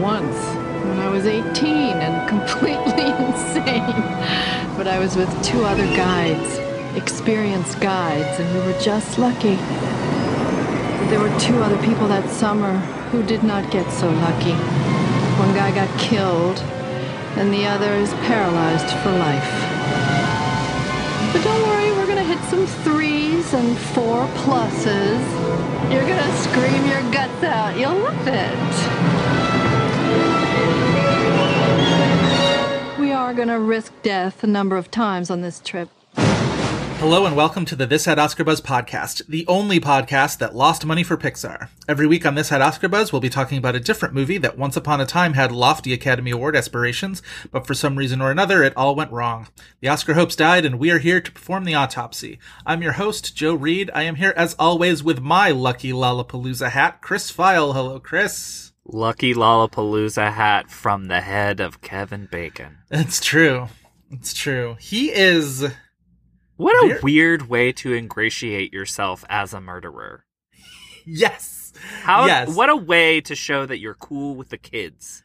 Once when I was 18 and completely insane. But I was with two other guides, experienced guides, and we were just lucky. But there were two other people that summer who did not get so lucky. One guy got killed, and the other is paralyzed for life. But don't worry, we're gonna hit some threes and four pluses. You're gonna scream your guts out. You'll love it. Are gonna risk death a number of times on this trip. Hello and welcome to the This Had Oscar Buzz podcast, the only podcast that lost money for Pixar. Every week on This Had Oscar Buzz, we'll be talking about a different movie that once upon a time had lofty Academy Award aspirations, but for some reason or another, it all went wrong. The Oscar hopes died, and we are here to perform the autopsy. I'm your host, Joe Reed. I am here as always with my lucky Lollapalooza hat, Chris Feil. Hello, Chris. Lucky Lollapalooza hat from the head of Kevin Bacon. It's true. It's true. He is. What a Weird. weird way to ingratiate yourself as a murderer. Yes. How Yes. what a way to show that you're cool with the kids.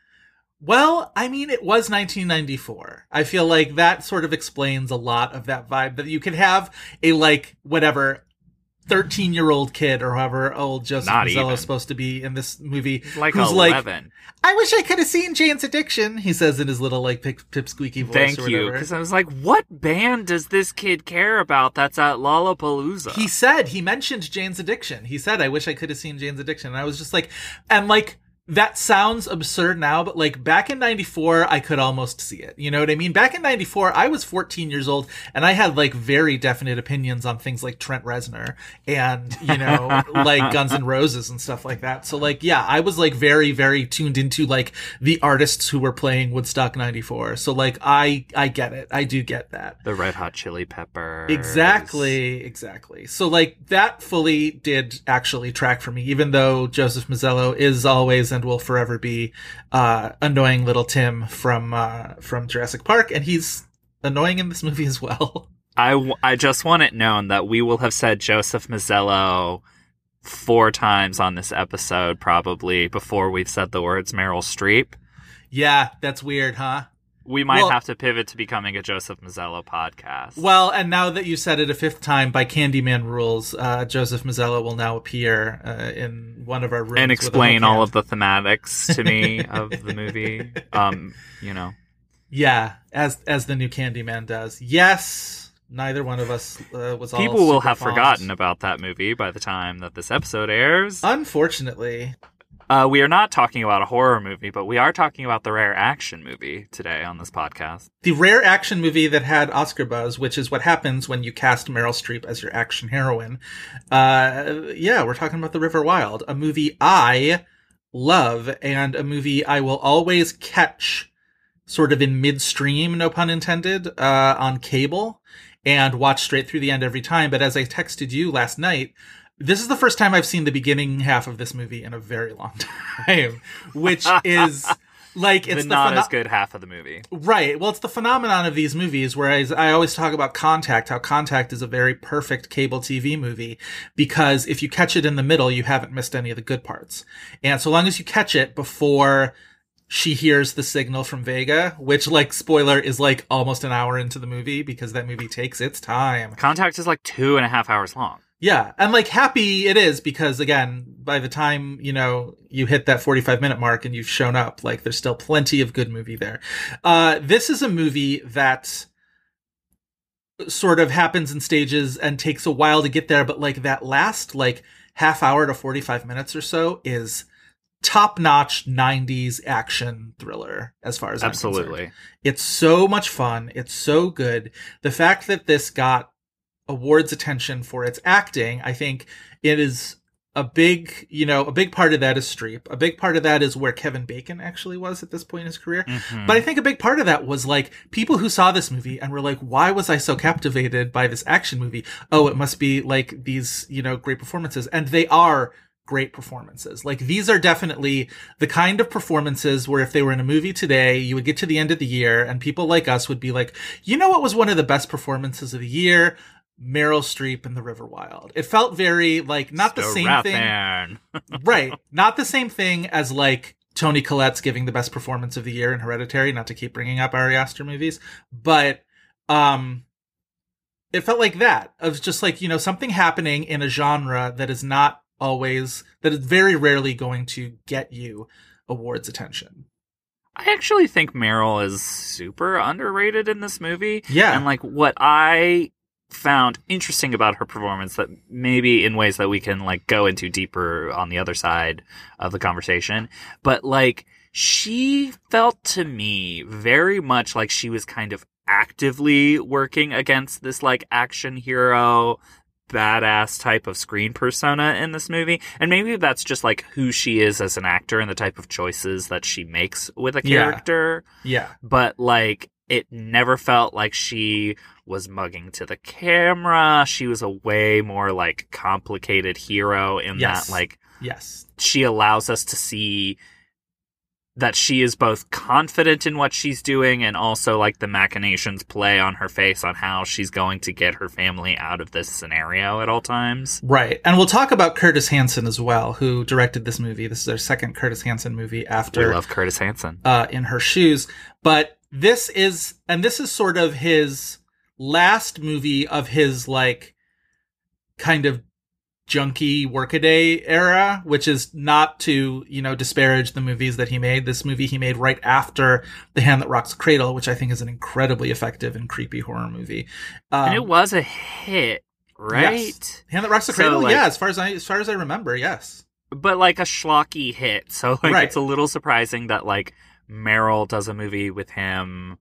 Well, I mean, it was 1994. I feel like that sort of explains a lot of that vibe that you could have a like whatever 13 year old kid or however old Joseph Not Mazzello is supposed to be in this movie, Like who's 11. like, I wish I could have seen Jane's Addiction. He says in his little like pip, pipsqueaky voice. Thank or you. Because I was like, what band does this kid care about that's at Lollapalooza? He said he mentioned Jane's Addiction. He said, "I wish I could have seen Jane's Addiction." And I was just like, and like that sounds absurd now, but like back in '94, I could almost see it. You know what I mean? Back in '94, I was 14 years old, and I had like very definite opinions on things like Trent Reznor and you know like Guns N' Roses and stuff like that. So like, yeah, I was like very, very tuned into like the artists who were playing Woodstock '94. So like, I I get it. I do get that. the Red Hot Chili Peppers. Exactly, exactly. So like that fully did actually track for me, even though Joseph Mazzello is always and will forever be uh annoying little Tim from uh from Jurassic Park, and he's annoying in this movie as well. I, w- I just want it known that we will have said Joseph Mazzello four times on this episode, probably before we've said the words Meryl Streep. yeah, that's weird, huh? We might Well- have to pivot to becoming a Joseph Mazzello podcast. Well, and now that you said it a fifth time by Candyman rules, uh Joseph Mazzello will now appear uh, in one of our rooms and explain all of the thematics to me of the movie. Um, you know, Yeah, as as the new Candyman does. Yes, neither one of us uh, was. all people will have fond. forgotten about that movie by the time that this episode airs. Unfortunately, Uh, we are not talking about a horror movie, but we are talking about the rare action movie today on this podcast. the rare action movie that had Oscar buzz, which is what happens when you cast Meryl Streep as your action heroine. Uh, yeah, we're talking about The River Wild, a movie I love and a movie I will always catch sort of in midstream, no pun intended, uh, on cable and watch straight through the end every time. But as I texted you last night, this is the first time I've seen the beginning half of this movie in a very long time, which is like it's the the, not pheno- as good half of the movie. Right. Well, it's the phenomenon of these movies, whereas I always talk about Contact, how Contact is a very perfect cable TV movie because if you catch it in the middle, you haven't missed any of the good parts. And so long as you catch it before she hears the signal from Vega, which, like, spoiler, is like almost an hour into the movie because that movie takes its time. Contact is like two and a half hours long. Yeah. And like happy it is because again, by the time, you know, you hit that 45 minute mark and you've shown up, like there's still plenty of good movie there. Uh, this is a movie that sort of happens in stages and takes a while to get there, but like that last like half hour to 45 minutes or so is top notch 90s action thriller as far as I'm. Absolutely. It's so much fun. It's so good. The fact that this got awards attention for its acting, I think it is a big, you know, a big part of that is Streep. A big part of that is where Kevin Bacon actually was at this point in his career. Mhm. But I think a big part of that was like people who saw this movie and were like, why was I so captivated by this action movie? Oh, it must be like these, you know, great performances. And they are great performances. Like these are definitely the kind of performances where if they were in a movie today, you would get to the end of the year and people like us would be like, you know what was one of the best performances of the year? Meryl Streep in The River Wild. It felt very like not the same thing right. Not the same thing as like Toni Collette's giving the best performance of the year in Hereditary, not to keep bringing up Ari Aster movies, but um it felt like that. Of just like, you know, something happening in a genre that is not always that is very rarely going to get you awards attention. I actually think Meryl is super underrated in this movie. Yeah. And like what I found interesting about her performance that maybe in ways that we can like go into deeper on the other side of the conversation, but like she felt to me very much like she was kind of actively working against this like action hero badass type of screen persona in this movie. And maybe that's just like who she is as an actor and the type of choices that she makes with a Yeah. character Yeah. but like it never felt like she was mugging to the camera. She was a way more like complicated hero in Yes. that like Yes. she allows us to see that she is both confident in what she's doing and also like the machinations play on her face on how she's going to get her family out of this scenario at all times. Right. And we'll talk about Curtis Hanson as well, who directed this movie. This is our second Curtis Hanson movie after We love Curtis Hanson. uh, in her shoes. But this is, and this is sort of his last movie of his like kind of junky workaday era, which is not to, you know, disparage the movies that he made. This movie he made right after The Hand That Rocks the Cradle, which I think is an incredibly effective and creepy horror movie. Um, and it was a hit, right? Yes. Hand That Rocks the So, Cradle, like- yeah, as far as I as far as I remember, yes. but like a schlocky hit. So like Right. it's a little surprising that like Meryl does a movie with him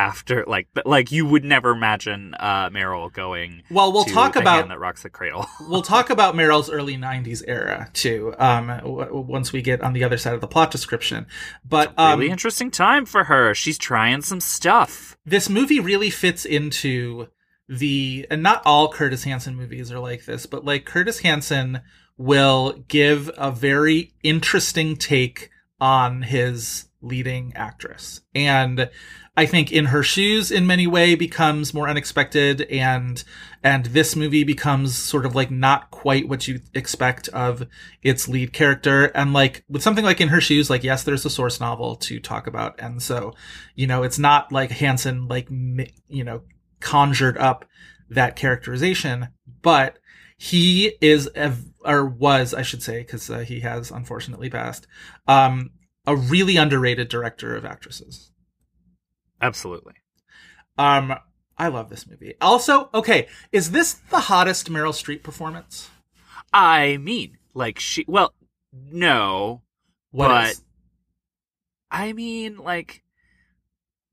after like like you would never imagine uh Meryl going Well, we'll talk about that rocks the cradle. we'll talk about Meryl's early '90s era too. Um, w- once we get on the other side of the plot description, but um, really interesting time for her. She's trying some stuff. this movie really fits into the and not all Curtis Hanson movies are like this, but like Curtis Hanson will give a very interesting take on his leading actress. And I think in her shoes in many way becomes more unexpected and and this movie becomes sort of like not quite what you expect of its lead character. And like with something like in her shoes like yes there's a source novel to talk about. And so you know it's not like Hanson like you know conjured up that characterization but he is a, or was I should say because uh, he has unfortunately passed um a really underrated director of actresses Absolutely. um I love this movie also okay is this the hottest Meryl Streep performance I mean, like she well, no. What But- is? I mean like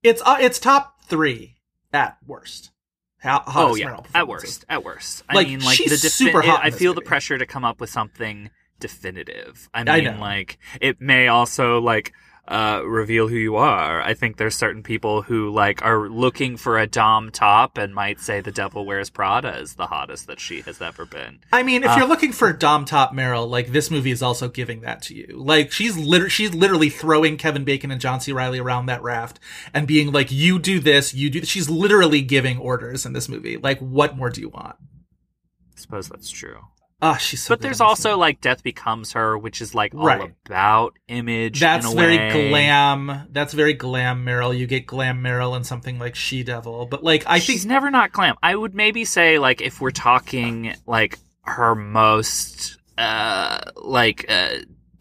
it's uh, it's top 3 at worst How, oh yeah, at worst, at worst. Like, I mean, like she's the defi- super hot in I feel the pressure to come up with something definitive. I mean, I like it may also like uh reveal who you are. I think there's certain people who like are looking for a dom top and might say the Devil Wears Prada is the hottest that she has ever been. I mean, if Uh, you're looking for Dom Top Meryl, like this movie is also giving that to you. Like she's liter- she's literally throwing Kevin Bacon and John C. Reilly around that raft and being like, "You do this, you do." This. She's literally giving orders in this movie. Like, what more do you want? I suppose that's true. Ah, she's so. but there's also like Death Becomes Her, which is like all about image. that's very way. glam. That's very glam Meryl. You get glam Meryl and something like She Devil, but like I think she's never not glam. I would maybe say like if we're talking like her most uh like uh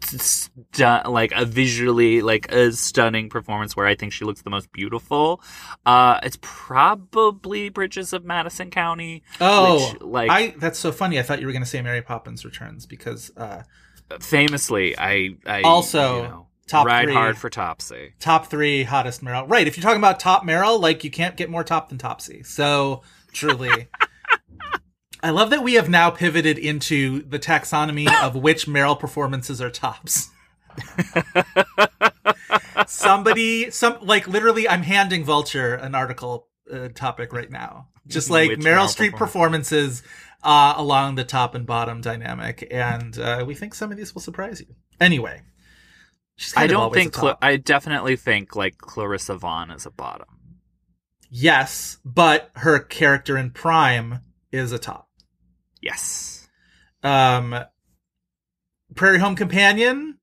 stu- like a visually like a stunning performance where I think she looks the most beautiful. Uh it's probably Bridges of Madison County. oh, which, like I that's so funny. I thought you were going to say Mary Poppins Returns because uh, famously I I Also, you know, top ride three. hard for Topsy. top three hottest Meryl. Right. If you're talking about top Meryl, like you can't get more top than Topsy. So truly. I love that we have now pivoted into the taxonomy of which Meryl performances are tops. Somebody, some like literally, I'm handing Vulture an article uh, topic right now, just like Which Meryl Meryl Streep performances uh, along the top and bottom dynamic, and uh, we think some of these will surprise you. Anyway, I don't think Cla- I definitely think like Clarissa Vaughan is a bottom. yes, but her character in Prime is a top. Yes. Um, Prairie Home Companion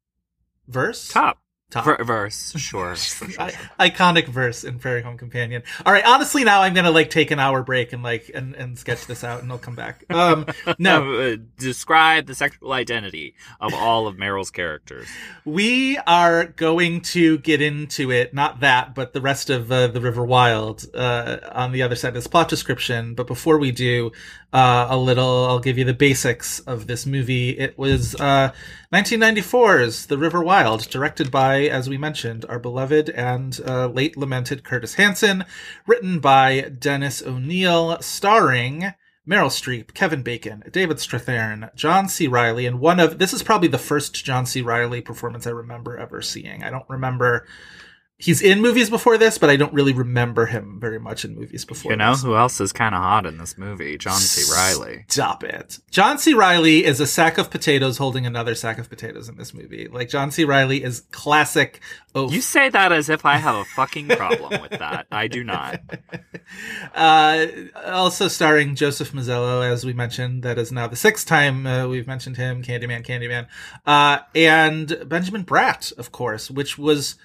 verse Top. Top. Ver- verse. Sure. sure, sure, I- iconic verse in Prairie Home Companion. All right, honestly, now I'm gonna like take an hour break and like and, and sketch this out, and I'll come back. Um, no, Uh, describe the sexual identity of all of Meryl's characters. we are going to get into it. Not that, but the rest of uh, the River Wild uh, on the other side of this plot description. But before we do, uh, a little, I'll give you the basics of this movie. It was uh, 1994's The River Wild, directed by, as we mentioned, our beloved and uh, late lamented Curtis Hanson, written by Dennis O'Neill, starring. Meryl Streep, Kevin Bacon, David Strathairn, John C. Reilly, and one of this is probably the first John C. Reilly performance I remember ever seeing. I don't remember he's in movies before this, but I don't really remember him very much in movies before. You know this. who else is kind of hot in this movie? John C. Reilly. Stop it. John C. Reilly is a sack of potatoes holding another sack of potatoes in this movie. Like John C. Reilly is classic. Oh, You say that as if I have a fucking problem with that. I do not. uh, also starring Joseph Mazzello, as we mentioned. That is now the sixth time uh, we've mentioned him. Candyman, Candyman, uh, and Benjamin Bratt, of course, which was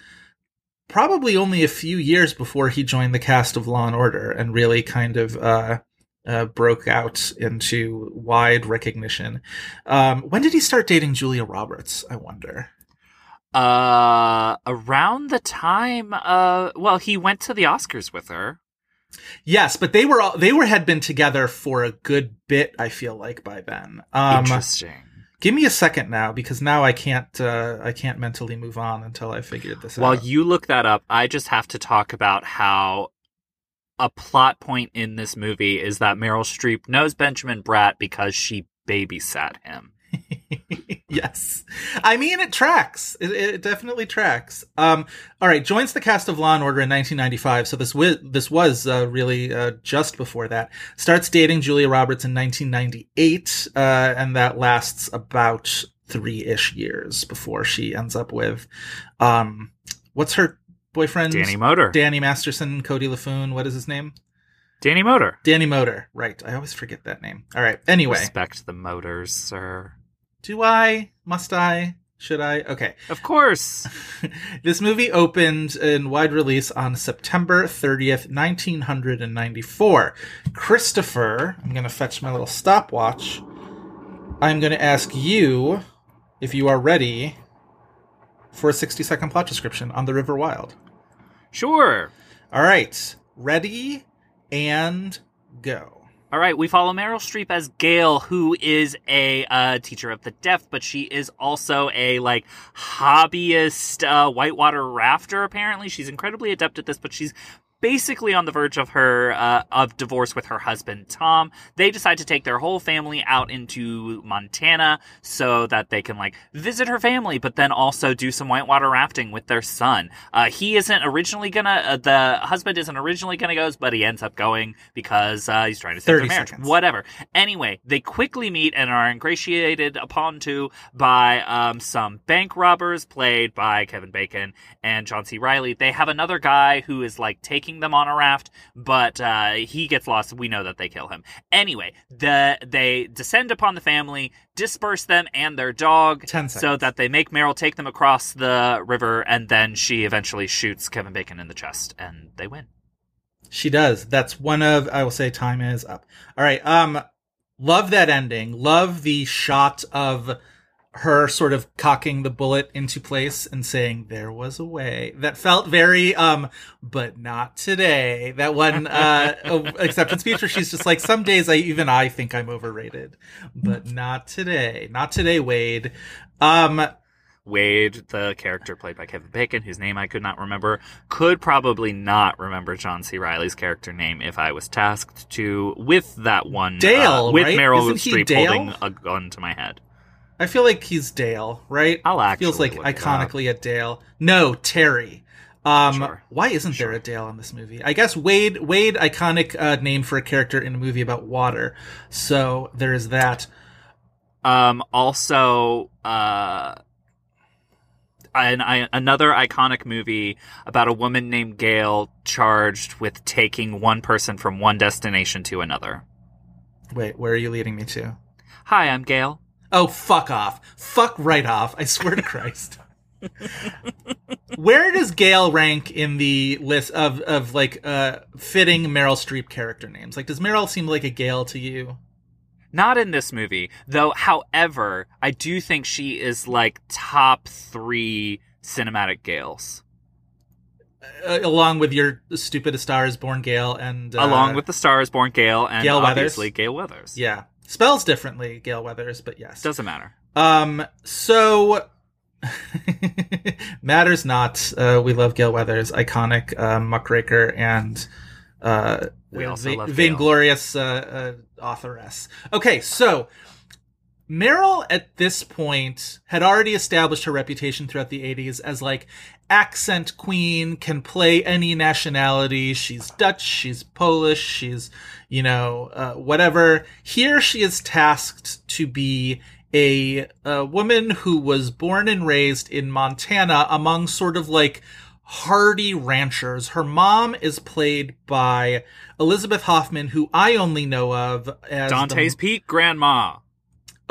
probably only a few years before he joined the cast of Law and Order and really kind of uh, uh, broke out into wide recognition. Um, when did he start dating Julia Roberts? I wonder. Uh, around the time, uh, well, he went to the Oscars with her. Yes, but they were all, they were had been together for a good bit. I feel like by then. Um, Interesting. Give me a second now because now I can't uh, I can't mentally move on until I figured this While out. While you look that up, I just have to talk about how a plot point in this movie is that Meryl Streep knows Benjamin Bratt because she babysat him. yes, I mean it tracks. It, it definitely tracks. Um, all right, joins the cast of Law and Order in 1995. So this wi- this was uh, really uh, just before that. Starts dating Julia Roberts in 1998, uh, and that lasts about three ish years before she ends up with, um, what's her boyfriend? Danny Moder. Danny Masterson, Cody LaFoon. What is his name? Danny Moder. Danny Moder. Right. I always forget that name. All right. Anyway, Respect the motors, sir. Do I? Must I? Should I? Okay. Of course. this movie opened in wide release on September 30th, 1994. Christopher, I'm going to fetch my little stopwatch. I'm going to ask you if you are ready for a 60 second plot description on The River Wild. Sure. All right. Ready and go. All right, we follow Meryl Streep as Gail, who is a uh, teacher of the deaf, but she is also a like hobbyist uh, whitewater rafter. Apparently, she's incredibly adept at this, but she's basically on the verge of her uh, of divorce with her husband Tom. They decide to take their whole family out into Montana so that they can like visit her family, but then also do some whitewater rafting with their son. Uh, he isn't originally gonna. Uh, the husband isn't originally gonna go, but he ends up going because uh, he's trying to save their 30 marriage. seconds. Whatever. Anyway, they quickly meet and are ingratiated upon to by um, some bank robbers played by Kevin Bacon and John C. Reilly. They have another guy who is like taking them on a raft, but uh, he gets lost. We know that they kill him. Anyway, the they descend upon the family, disperse them and their dog, 10 so that they make Meryl take them across the river, and then she eventually shoots Kevin Bacon in the chest, and they win. She does. That's one of I will say time is up. All right. Um love that ending. Love the shot of her sort of cocking the bullet into place and saying there was a way. That felt very um but not today. That one uh acceptance speech where she's just like some days I even I think I'm overrated, but not today. Not today, Wade. Um Wade, the character played by Kevin Bacon, whose name I could not remember, could probably not remember John C. Reilly's character name if I was tasked to with that one. uh, Dale, with right? Meryl Streep holding a gun to my head. I feel like he's Dale, right? I'll Feels like actually it up. iconically a Dale. No, Terry. Um, Sure. why isn't there a Dale in this movie? I guess Wade. Wade, iconic uh, name for a character in a movie about water. So there is that. Um, also, uh, an, I, another iconic movie about a woman named Gail charged with taking one person from one destination to another. Wait, where are you leading me to? Hi, I'm Gail. Oh, fuck off. Fuck right off. I swear to Christ. Where does Gail rank in the list of, of like uh fitting Meryl Streep character names? Like does Meryl seem like a Gail to you? Not in this movie, though. However, I do think she is like top three cinematic Gales, Uh, along with your stupid A Star is Born Gail and uh, along with the Stars Born Gale and Gale Weathers. obviously Gale Weathers. yeah. Spells differently, Gail Weathers, but yes. doesn't matter. Um, so matters not. Uh, we love Gail Weathers, iconic uh, muckraker and uh, We also va- love vainglorious uh, uh, authoress. Okay, so Meryl at this point had already established her reputation throughout the 80s as like accent queen, can play any nationality. She's Dutch, she's Polish, she's, you know, uh, whatever. Here she is tasked to be a, a woman who was born and raised in Montana among sort of like hardy ranchers. Her mom is played by Elizabeth Hoffman, who I only know of as the- Dante's Peak Grandma.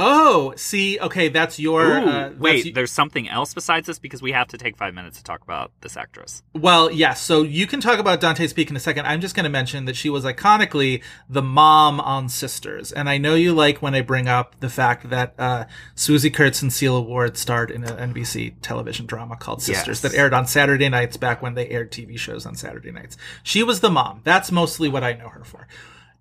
Oh, see, okay, that's your. Ooh, uh, that's wait, y- there's something else besides this because we have to take five minutes to talk about this actress. well, yes. So you can talk about Dante's Peak in a second. I'm just going to mention that she was iconically the mom on Sisters, and I know you like when I bring up the fact that uh, Swoosie Kurtz and Sela Ward starred in an NBC television drama called Sisters Yes. that aired on Saturday nights back when they aired TV shows on Saturday nights. She was the mom. That's mostly what I know her for.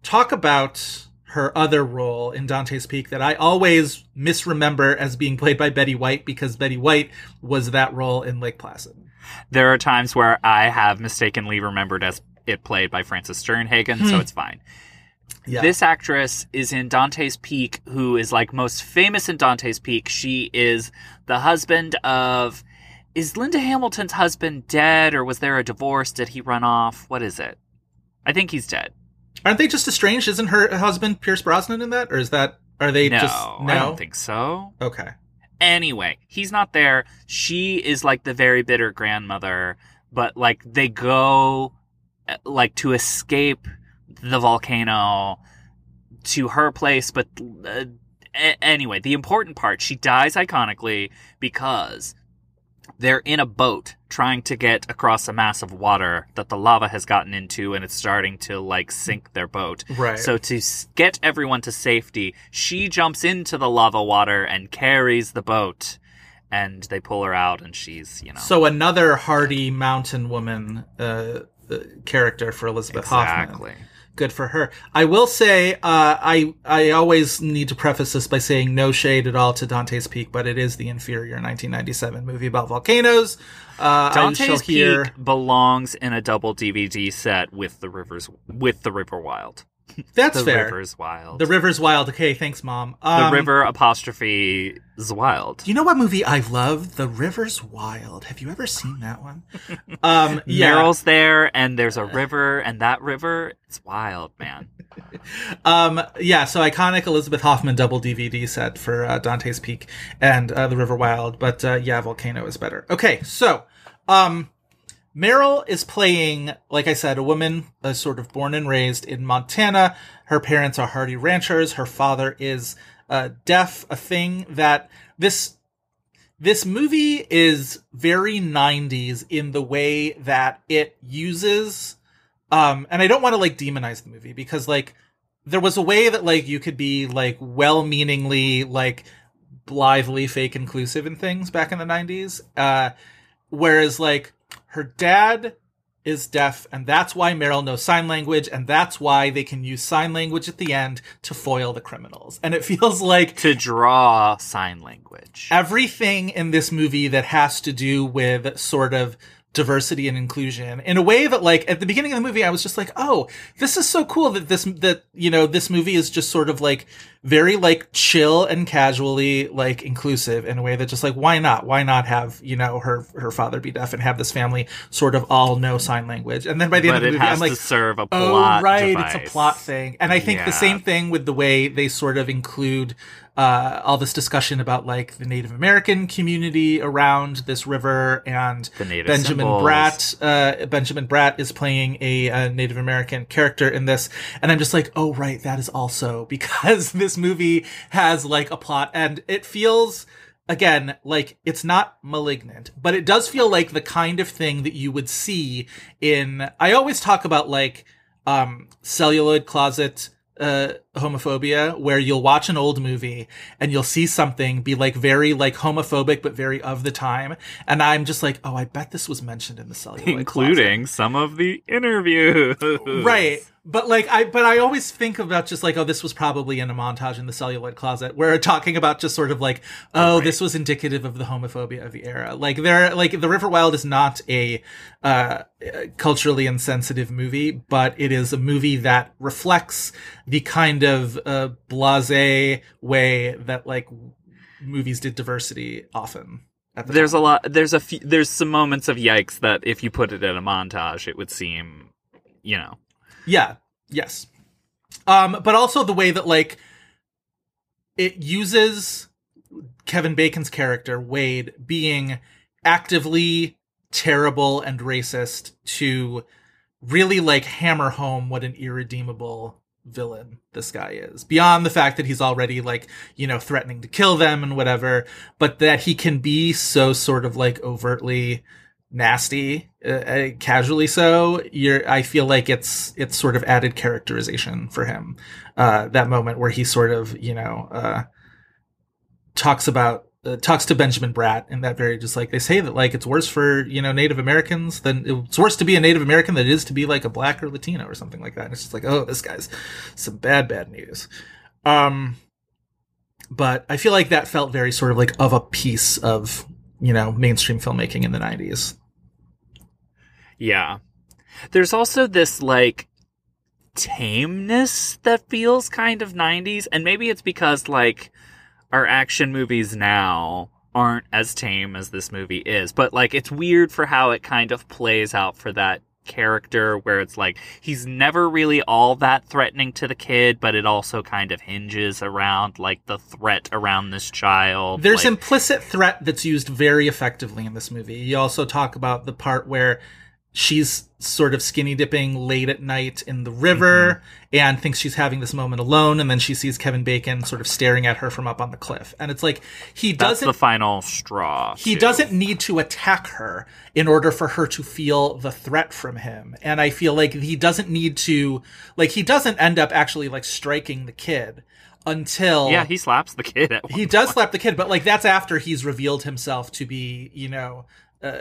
Talk about her other role in Dante's Peak that I always misremember as being played by Betty White because Betty White was that role in Lake Placid. There are times where I have mistakenly remembered as it played by Frances Sternhagen, so hmm. it's fine. Yeah. This actress is in Dante's Peak, who is like most famous in Dante's Peak. She is the husband of. Is Linda Hamilton's husband dead, or was there a divorce? Did he run off? What is it? I think he's dead. Aren't they just estranged? Isn't her husband Pierce Brosnan in that, or is that are they No, just no? I don't think so. Okay. Anyway, he's not there. She is like the very bitter grandmother, but like they go uh, like to escape the volcano to her place, but uh, anyway, the important part, she dies iconically because they're in a boat trying to get across a mass of water that the lava has gotten into and it's starting to like sink their boat. Right. So to get everyone to safety, she jumps into the lava water and carries the boat and they pull her out and she's, you know. So another hardy mountain woman uh, uh, character for Elizabeth Hoffman. exactly. Good for her. I will say, uh, I I always need to preface this by saying no shade at all to Dante's Peak, but it is the inferior 1997 movie about volcanoes. Uh, Dante's hear. Peak belongs in a double DVD set with the rivers with the River Wild. That's the fair. The river's Wild. The River's Wild. Okay, thanks, mom. The Um, river apostrophe is wild. You know what movie I love? The River's Wild. Have you ever seen that one? Um, yeah. Meryl's there, and there's a river, and that river, it's wild, man. Um, yeah, so iconic Elizabeth Hoffman double DVD set for uh, Dante's Peak and uh, The River Wild, but uh, yeah, Volcano is better. Okay, so um, Meryl is playing, like I said, a woman uh, sort of born and raised in Montana. Her parents are hardy ranchers. Her father is uh, deaf, a thing that this this movie is very 90s in the way that it uses um and i don't want to like demonize the movie because like there was a way that like you could be like well-meaningly like blithely fake inclusive in things back in the 90s uh whereas like her dad is deaf, and that's why Meryl knows sign language, and that's why they can use sign language at the end to foil the criminals. And it feels like to draw sign language. everything in this movie that has to do with sort of diversity and inclusion in a way that like at the beginning of the movie I was just like, "Oh, this is so cool that this that you know, this movie is just sort of like very like chill and casually like inclusive in a way that just like why not? Why not have, you know, her her father be deaf and have this family sort of all know sign language?" And then by the end of the movie I'm like, to serve a Oh, plot. right. device. It's a plot thing. And I think Yeah. the same thing with the way they sort of include uh, all this discussion about like the Native American community around this river and Benjamin symbols. Bratt. Uh, Benjamin Bratt is playing a, uh Native American character in this. And I'm just like, oh, right. That is also because this movie has like a plot and it feels again, like it's not malignant, but it does feel like the kind of thing that you would see in. I always talk about like um, celluloid closet uh, homophobia, where you'll watch an old movie and you'll see something be like very like homophobic, but very of the time, and I'm just like, oh, I bet this was mentioned in the celluloid, closet. including some of the interviews. Right. But like I but I always think about just like, oh, this was probably in a montage in the celluloid closet where we're talking about just sort of like, oh, this was indicative of the homophobia of the era. Like there like The River Wild is not a uh culturally insensitive movie, but it is a movie that reflects the kind of uh blase way that like movies did diversity often. At the There's time. a lot. There's a few. There's some moments of yikes that if you put it in a montage, it would seem, you know, Yeah. Yes. Um, but also the way that like it uses Kevin Bacon's character Wade being actively terrible and racist to really like hammer home what an irredeemable villain this guy is beyond the fact that he's already like you know threatening to kill them and whatever but that he can be so sort of like overtly nasty uh, uh, casually so you're i feel like it's it's sort of added characterization for him. Uh that moment where he sort of you know uh talks about uh, talks to benjamin bratt and that very just like they say that like it's worse for you know native americans than it's worse to be a native american than it is to be like a black or latino or something like that. And it's just like oh this guy's some bad bad news. Um but i feel like that felt very sort of like of a piece of you know mainstream filmmaking in the 90s yeah. There's also this like tameness that feels kind of 90s, and maybe it's because like our action movies now aren't as tame as this movie is, but like it's weird for how it kind of plays out for that character where it's like he's never really all that threatening to the kid but it also kind of hinges around like the threat around this child There's like, implicit threat that's used very effectively in this movie. You also talk about the part where she's sort of skinny dipping late at night in the river mm-hmm. and thinks she's having this moment alone and then she sees Kevin Bacon sort of staring at her from up on the cliff. And it's like he that's doesn't the final straw he too. doesn't need to attack her in order for her to feel the threat from him and i feel like he doesn't need to like he doesn't end up actually like striking the kid until yeah he slaps the kid at he does point. slap the kid but like that's after he's revealed himself to be you know uh,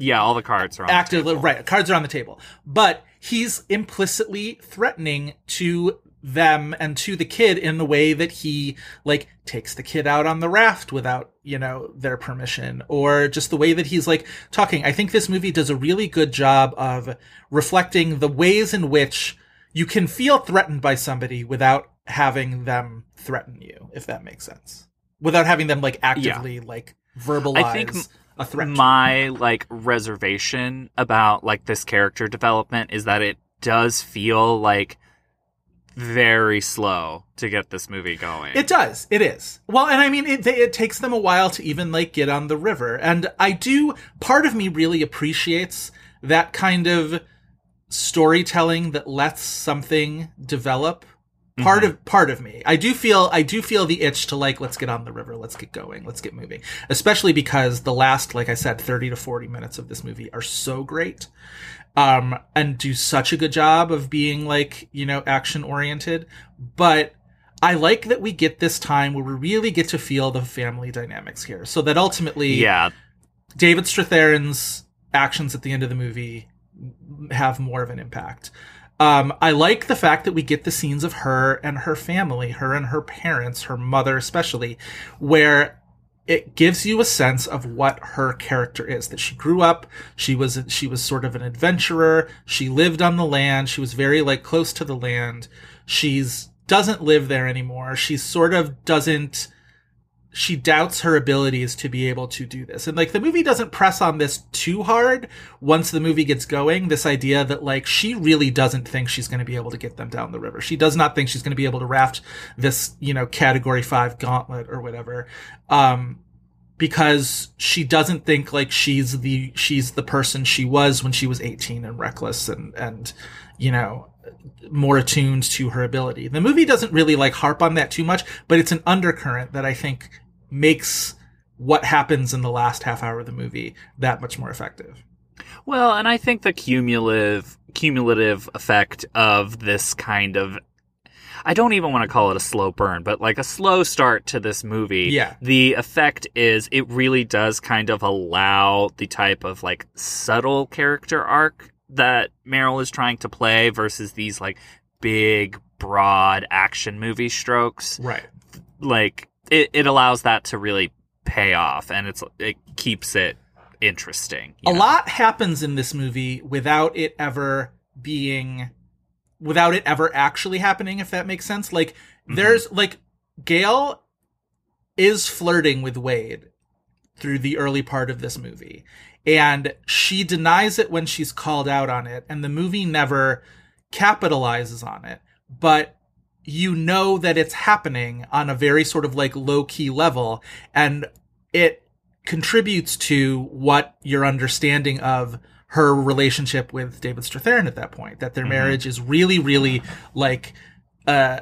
yeah all the cards are on the actively table. right cards are on the table. But he's implicitly threatening to them and to the kid in the way that he like takes the kid out on the raft without you know their permission or just the way that he's like talking. I think this movie does a really good job of reflecting the ways in which you can feel threatened by somebody without having them threaten you if that makes sense. Without having them like actively like verbalize I think a threat my like reservation about like this character development is that it does feel like very slow to get this movie going. It does. It is. Well, and I mean, it, it takes them a while to even like get on the river. And I do, part of me really appreciates that kind of storytelling that lets something develop. Part of, part of me. I do feel, I do feel the itch to like, let's get on the river. Let's get going. Let's get moving. Especially because the last, like I said, 30 to 40 minutes of this movie are so great. Um, and do such a good job of being like, you know, action oriented. But I like that we get this time where we really get to feel the family dynamics here. So that ultimately, yeah, David Strathairn's actions at the end of the movie have more of an impact. Um, I like the fact that we get the scenes of her and her family, her and her parents, her mother especially, where it gives you a sense of what her character is that she grew up she was she was sort of an adventurer she lived on the land she was very like close to the land she's doesn't live there anymore she sort of doesn't she doubts her abilities to be able to do this and like the movie doesn't press on this too hard once the movie gets going this idea that like she really doesn't think she's going to be able to get them down the river she does not think she's going to be able to raft this you know category 5 gauntlet or whatever um because she doesn't think like she's the she's the person she was when she was 18 and reckless and and you know more attuned to her ability. The movie doesn't really like harp on that too much, but it's an undercurrent that I think makes what happens in the last half hour of the movie that much more effective. Well, and I think the cumulative cumulative effect of this kind of I don't even want to call it a slow burn, but like a slow start to this movie. Yeah. The effect is it really does kind of allow the type of like subtle character arc that Meryl is trying to play versus these like big, broad action movie strokes. Right. Like it, it allows that to really pay off and it's it keeps it interesting. a know? lot happens in this movie without it ever being without it ever actually happening if that makes sense like mm-hmm. there's like gail is flirting with wade through the early part of this movie and she denies it when she's called out on it and the movie never capitalizes on it but you know that it's happening on a very sort of like low key level and it contributes to what your understanding of her relationship with David Strathairn at that point that their marriage is really really like uh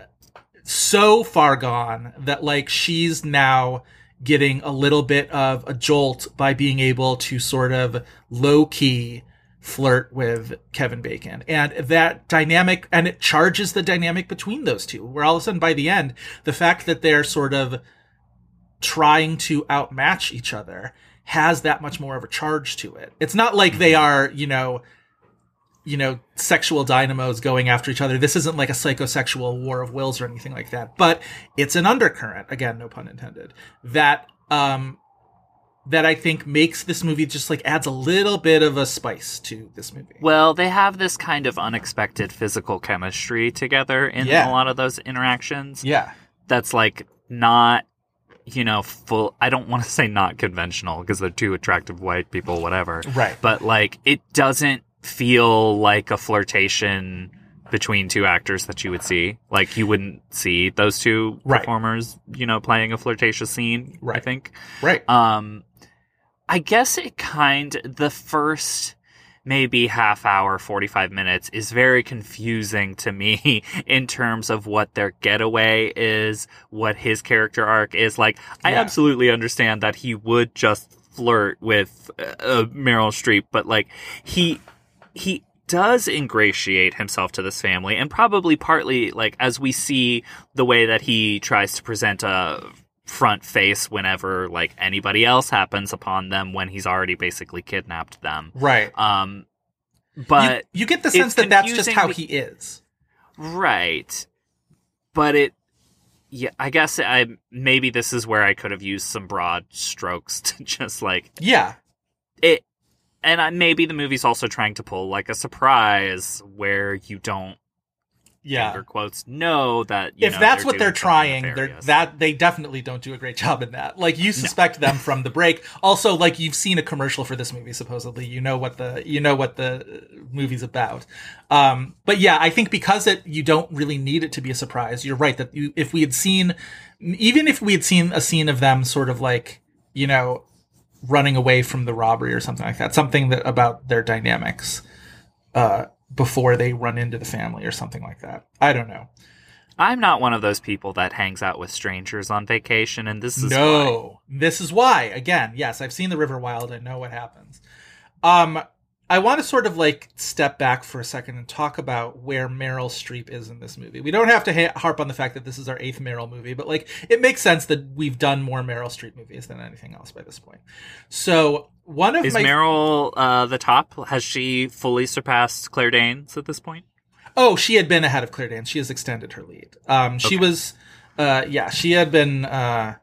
so far gone that like she's now getting a little bit of a jolt by being able to sort of low key flirt with Kevin Bacon. And that dynamic, and it charges the dynamic between those two, where all of a sudden by the end, the fact that they're sort of trying to outmatch each other has that much more of a charge to it. It's not like they are, you know, you know, sexual dynamos going after each other. This isn't like a psychosexual war of wills or anything like that, but it's an undercurrent, again, no pun intended, that, um, that I think makes this movie just like adds a little bit of a spice to this movie. Well, they have this kind of unexpected physical chemistry together in Yeah. a lot of those interactions. Yeah. That's like not, you know, full. I don't want to say not conventional because they're two attractive white people, whatever. Right. But like, it doesn't feel like a flirtation between two actors that you would see. Like, you wouldn't see those two Right. performers, you know, playing a flirtatious scene. Right. I think. Right. Um, I guess it kind the first maybe half hour, 45 minutes is very confusing to me in terms of what their getaway is, what his character arc is. Like, I absolutely understand that he would just flirt with uh, Meryl Streep, but like, he, he, does ingratiate himself to this family and probably partly like as we see the way that he tries to present a front face whenever like anybody else happens upon them when he's already basically kidnapped them. right. Um but you, you get the sense that that's just how he is. right. But it yeah, I guess I maybe this is where I could have used some broad strokes to just like Yeah. it and maybe the movie's also trying to pull like a surprise where you don't Yeah. finger quotes know that you if know, that's they're what they're trying, they're that they definitely don't do a great job in that. Like you suspect them from the break. Also, like you've seen a commercial for this movie, supposedly. You know what the you know what the movie's about. Um, but yeah, I think because it you don't really need it to be a surprise. You're right that you, if we had seen, even if we had seen a scene of them sort of like you know running away from the robbery or something like that, something that about their dynamics uh, before they run into the family or something like that. I don't know. I'm not one of those people that hangs out with strangers on vacation, and this is why. no, this is why. Again, yes, I've seen the River Wild. I know what happens. Um, I want to sort of like step back for a second and talk about where Meryl Streep is in this movie. We don't have to ha- harp on the fact that this is our eighth Meryl movie, but like it makes sense that we've done more Meryl Streep movies than anything else by this point. So one of Is my Meryl uh, the top? Has she fully surpassed Claire Danes at this point? Oh, she had been ahead of Claire Danes. She has extended her lead. Um, she Okay. was, uh, yeah, she had been uh,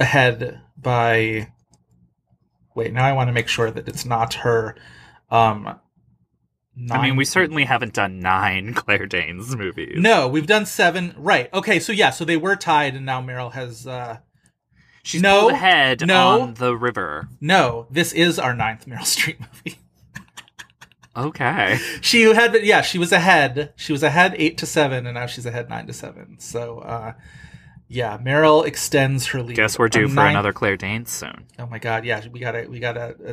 ahead by. Wait, now I want to make sure that it's not her. Um, I mean, we certainly haven't done nine Claire Danes movies. No, we've done seven. Right. Okay. So yeah. So they were tied, and now Meryl has. Uh, She's No, pulled ahead no. on the river. no, this is our ninth Meryl Streep movie. Okay. she had been. Yeah, she was ahead. She was ahead eight to seven, and now she's ahead nine to seven. So. uh yeah, Meryl extends her lead. Guess we're due A for ninth- another Claire Danes soon. Oh my god, yeah, we gotta we gotta uh,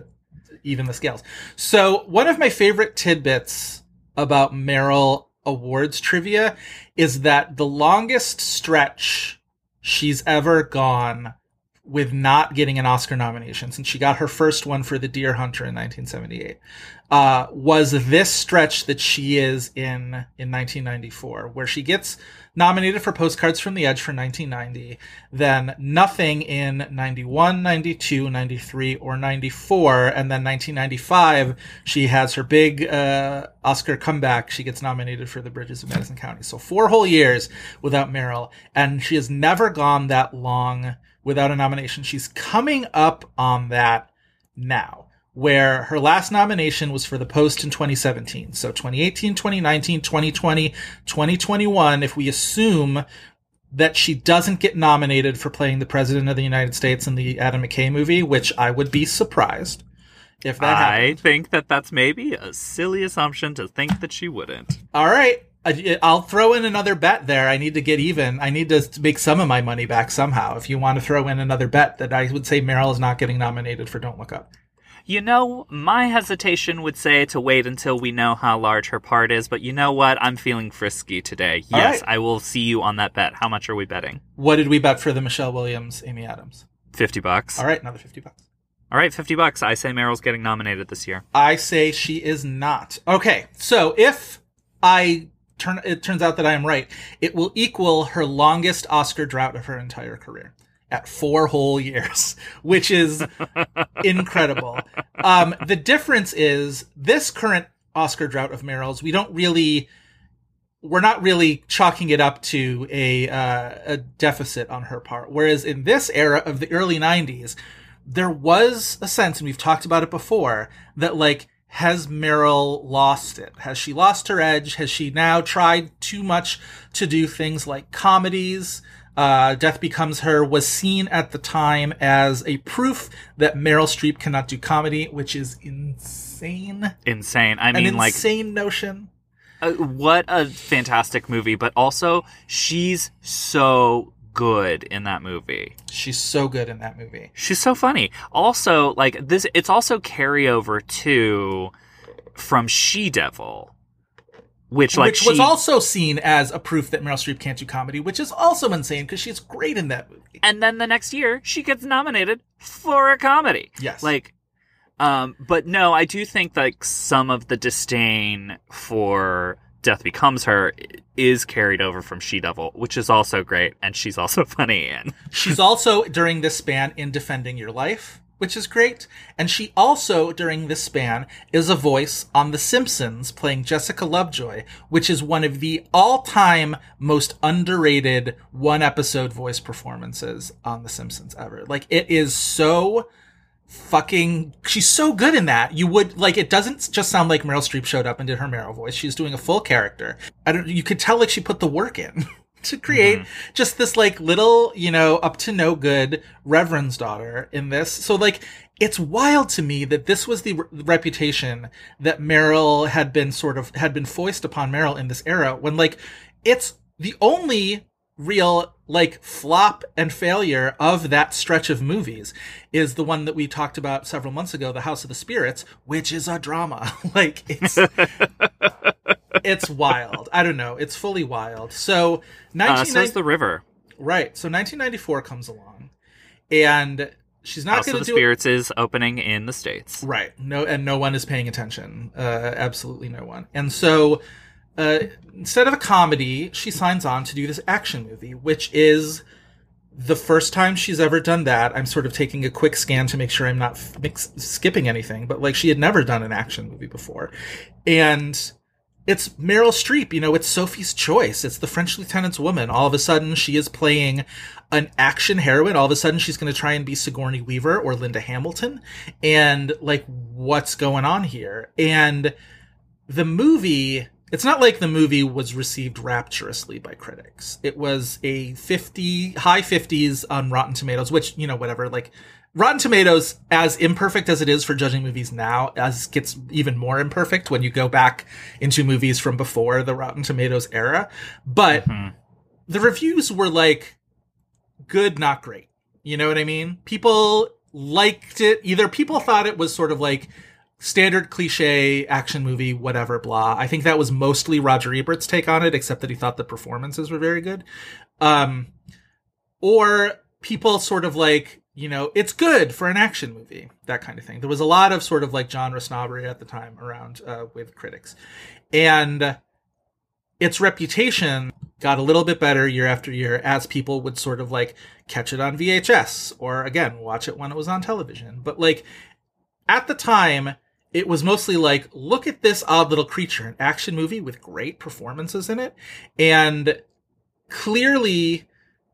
even the scales. So one of my favorite tidbits about Meryl Awards trivia is that the longest stretch she's ever gone with not getting an Oscar nomination since she got her first one for The Deer Hunter in 1978 uh, was this stretch that she is in in 1994, where she gets nominated for Postcards from the Edge for 1990, then nothing in 91, 92, 93, or 94, and then 1995 she has her big uh, Oscar comeback. She gets nominated for The Bridges of Madison County. So four whole years without Meryl, and she has never gone that long without a nomination. She's coming up on that now where her last nomination was for the post in 2017. So 2018, 2019, 2020, 2021, if we assume that she doesn't get nominated for playing the president of the United States in the Adam McKay movie, which I would be surprised if that happened. I think that that's maybe a silly assumption to think that she wouldn't. All right. I'll throw in another bet there. I need to get even. I need to make some of my money back somehow. If you want to throw in another bet that I would say Meryl is not getting nominated for Don't Look Up. You know, my hesitation would say to wait until we know how large her part is, but you know what? I'm feeling frisky today. All Yes, right. I will see you on that bet. How much are we betting? What did we bet for the Michelle Williams, Amy Adams? 50 bucks. All right, another 50 bucks. All right, 50 bucks. I say Meryl's getting nominated this year. I say she is not. Okay, so if I turn, it turns out that I am right, it will equal her longest Oscar drought of her entire career at four whole years, which is incredible. Um, the difference is this current Oscar drought of Meryl's, we don't really, we're not really chalking it up to a uh, a deficit on her part. Whereas in this era of the early '90s, there was a sense, and we've talked about it before, that like, has Meryl lost it? Has she lost her edge? Has she now tried too much to do things like comedies? Uh, Death Becomes Her was seen at the time as a proof that Meryl Streep cannot do comedy, which is insane. Insane. I An mean, like, insane notion. uh, what a fantastic movie, but also she's so good in that movie. She's so good in that movie. She's so funny. Also, like this, it's also carryover too from She Devil, which like which she was also seen as a proof that Meryl Streep can't do comedy, which is also insane because she's great in that movie. and then the next year she gets nominated for a comedy. Yes. Like, um, but no, I do think like some of the disdain for Death Becomes Her is carried over from She Devil, which is also great, and she's also funny in. She's also during this span in Defending Your Life, which is great. And she also during this span is a voice on The Simpsons playing Jessica Lovejoy, which is one of the all-time most underrated one episode voice performances on The Simpsons ever. Like it is so fucking she's so good in that you would like it doesn't just sound like meryl streep showed up and did her meryl voice she's doing a full character i don't you could tell like she put the work in to create mm-hmm. just this like little you know up to no good reverend's daughter in this. So like it's wild to me that this was the re- reputation that meryl had been sort of had been foisted upon meryl in this era when like it's the only real like flop and failure of that stretch of movies is the one that we talked about several months ago the house of the spirits which is a drama. Like it's it's wild i don't know it's fully wild so Uh, 1990 so is the river. Right. So 1994 comes along, and she's not going to the do it Spirits is opening in the states. Right. No, and no one is paying attention. Uh, absolutely no one. And so, uh, instead of a comedy, she signs on to do this action movie, which is the first time she's ever done that. I'm sort of taking a quick scan to make sure I'm not f- mix- skipping anything, but like she had never done an action movie before, and it's Meryl Streep. You know, it's Sophie's Choice. It's the French Lieutenant's woman. All of a sudden, she is playing an action heroine. All of a sudden, she's going to try and be Sigourney Weaver or Linda Hamilton. And like, what's going on here? And the movie, it's not like the movie was received rapturously by critics. It was a 50, high 50s on Rotten Tomatoes, which, you know, whatever, like, Rotten Tomatoes, as imperfect as it is for judging movies now, as gets even more imperfect when you go back into movies from before the Rotten Tomatoes era. But the reviews were like good, not great. You know what I mean? People liked it. Either people thought it was sort of like standard cliche action movie, whatever, blah. I think that was mostly Roger Ebert's take on it, except that he thought the performances were very good. Um, or people sort of like, you know, it's good for an action movie, that kind of thing. There was a lot of sort of like genre snobbery at the time around uh, with critics. And its reputation got a little bit better year after year as people would sort of like catch it on VHS or again watch it when it was on television. But like at the time, it was mostly like, look at this odd little creature, an action movie with great performances in it. And clearly,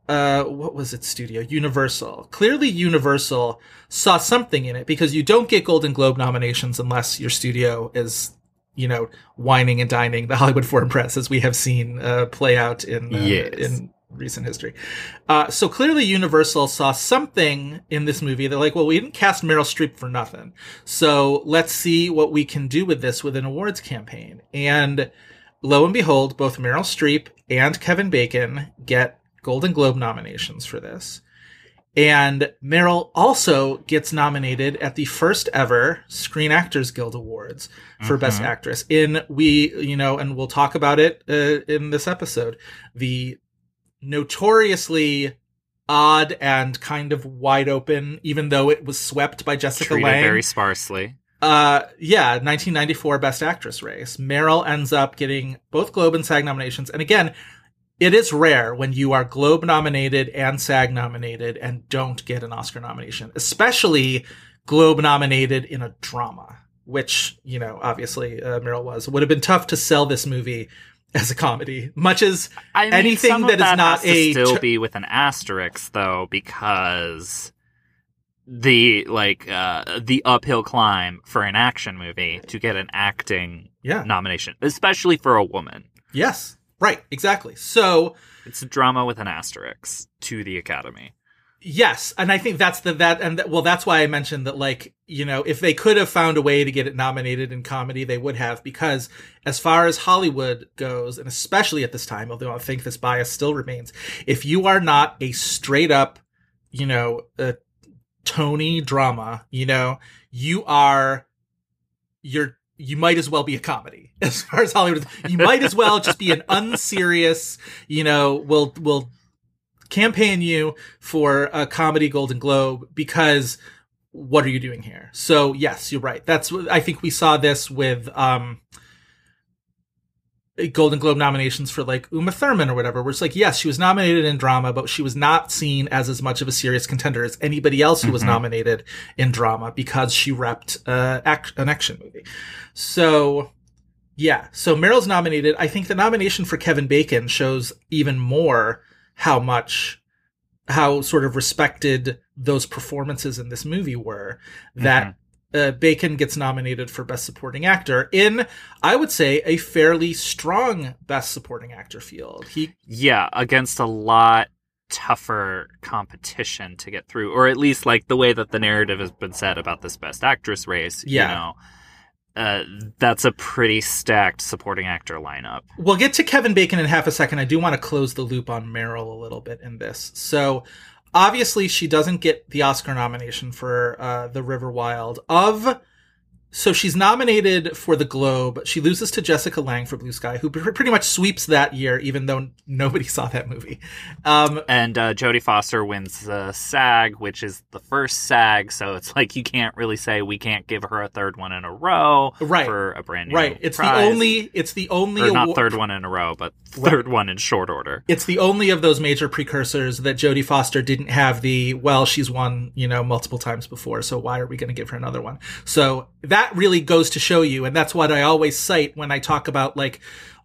uh, what was it, studio? Universal. Clearly, Universal saw something in it because you don't get Golden Globe nominations unless your studio is, you know, whining and dining the Hollywood Foreign Press, as we have seen uh, play out in uh, Yes. in recent history. Uh, so clearly, Universal saw something in this movie. They're like, well, we didn't cast Meryl Streep for nothing. So let's see what we can do with this with an awards campaign. And lo and behold, both Meryl Streep and Kevin Bacon get Golden Globe nominations for this. And Meryl also gets nominated at the first ever Screen Actors Guild Awards for Best Actress. In we, you know, and we'll talk about it uh, in this episode. The notoriously odd and kind of wide open, even though it was swept by Jessica Treated Lange. very sparsely. Uh, yeah, 1994 Best Actress race. Meryl ends up getting both Globe and SAG nominations. And again, it is rare when you are Globe nominated and SAG nominated and don't get an Oscar nomination, especially Globe nominated in a drama, which, you know, obviously uh, Meryl was. It would have been tough to sell this movie as a comedy, much as I mean, anything of that is not a still be with an asterisk though, because the like uh the uphill climb for an action movie to get an acting Yeah. nomination, especially for a woman. Yes. Right, exactly. So, It's a drama with an asterisk to the Academy. Yes, and I think that's the that and that, well, that's why I mentioned that. Like, you know, if they could have found a way to get it nominated in comedy, they would have. Because as far as Hollywood goes, and especially at this time, although I think this bias still remains, if you are not a straight up, you know, a Tony drama, you know, you are, you're. You might as well be a comedy as far as Hollywood. You might as well just be an unserious, you know, we'll we'll campaign you for a comedy Golden Globe because what are you doing here? So yes, you're right. That's I think we saw this with um Golden Globe nominations for like Uma Thurman or whatever. Where it's like, yes, she was nominated in drama, but she was not seen as as much of a serious contender as anybody else who was Mhm. nominated in drama because she repped uh, ac- an action movie. So yeah, so Meryl's nominated. I think the nomination for Kevin Bacon shows even more how much how sort of respected those performances in this movie were that uh, Bacon gets nominated for best supporting actor in I would say a fairly strong best supporting actor field. He Yeah, against a lot tougher competition to get through, or at least like the way that the narrative has been said about this best actress race. Yeah. You know, uh, that's a pretty stacked supporting actor lineup. We'll get to Kevin Bacon in half a second. I do want to close the loop on Meryl a little bit in this. So, obviously, she doesn't get the Oscar nomination for uh, The River Wild. Of so she's nominated for the Globe. She loses to Jessica Lange for Blue Sky, who pretty much sweeps that year, even though nobody saw that movie. Um, And uh, Jodie Foster wins the SAG, which is the first SAG, so it's like you can't really say we can't give her a third one in a row Right. for a brand new right. It's the only. It's the only. or not award- third one in a row, but third one in short order. It's the only of those major precursors that Jodie Foster didn't have the. Well, she's won, you know, multiple times before, so why are we going to give her another one? So that really goes to show you, and that's what I always cite when I talk about like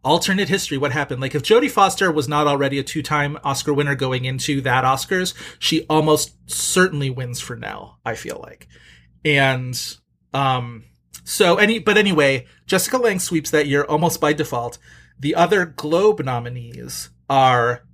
alternate history. What happened? Like if Jodie Foster was not already a two-time Oscar winner going into that Oscars, she almost certainly wins for Nell. I feel like, and um, so any. But anyway, Jessica Lange sweeps that year almost by default. The other Globe nominees are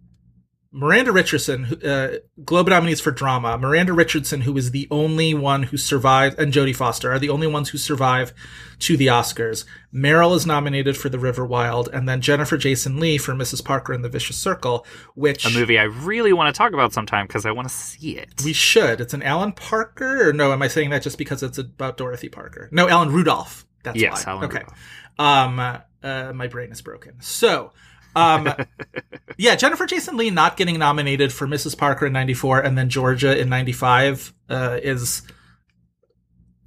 Miranda Richardson, uh, Globe nominees for drama. Miranda Richardson, who is the only one who survived, and Jodie Foster are the only ones who survive to the Oscars. Meryl is nominated for The River Wild, and then Jennifer Jason Leigh for Mrs. Parker and the Vicious Circle, which A movie I really want to talk about sometime because I want to see it. we should. It's an Alan Parker, or no? Am I saying that just because it's about Dorothy Parker? No, Alan Rudolph. That's Yes, why. Alan okay. Rudolph. Um, uh, my brain is broken. So, um, yeah, Jennifer Jason Leigh not getting nominated for Mrs. Parker in '94 and then Georgia in '95 uh, is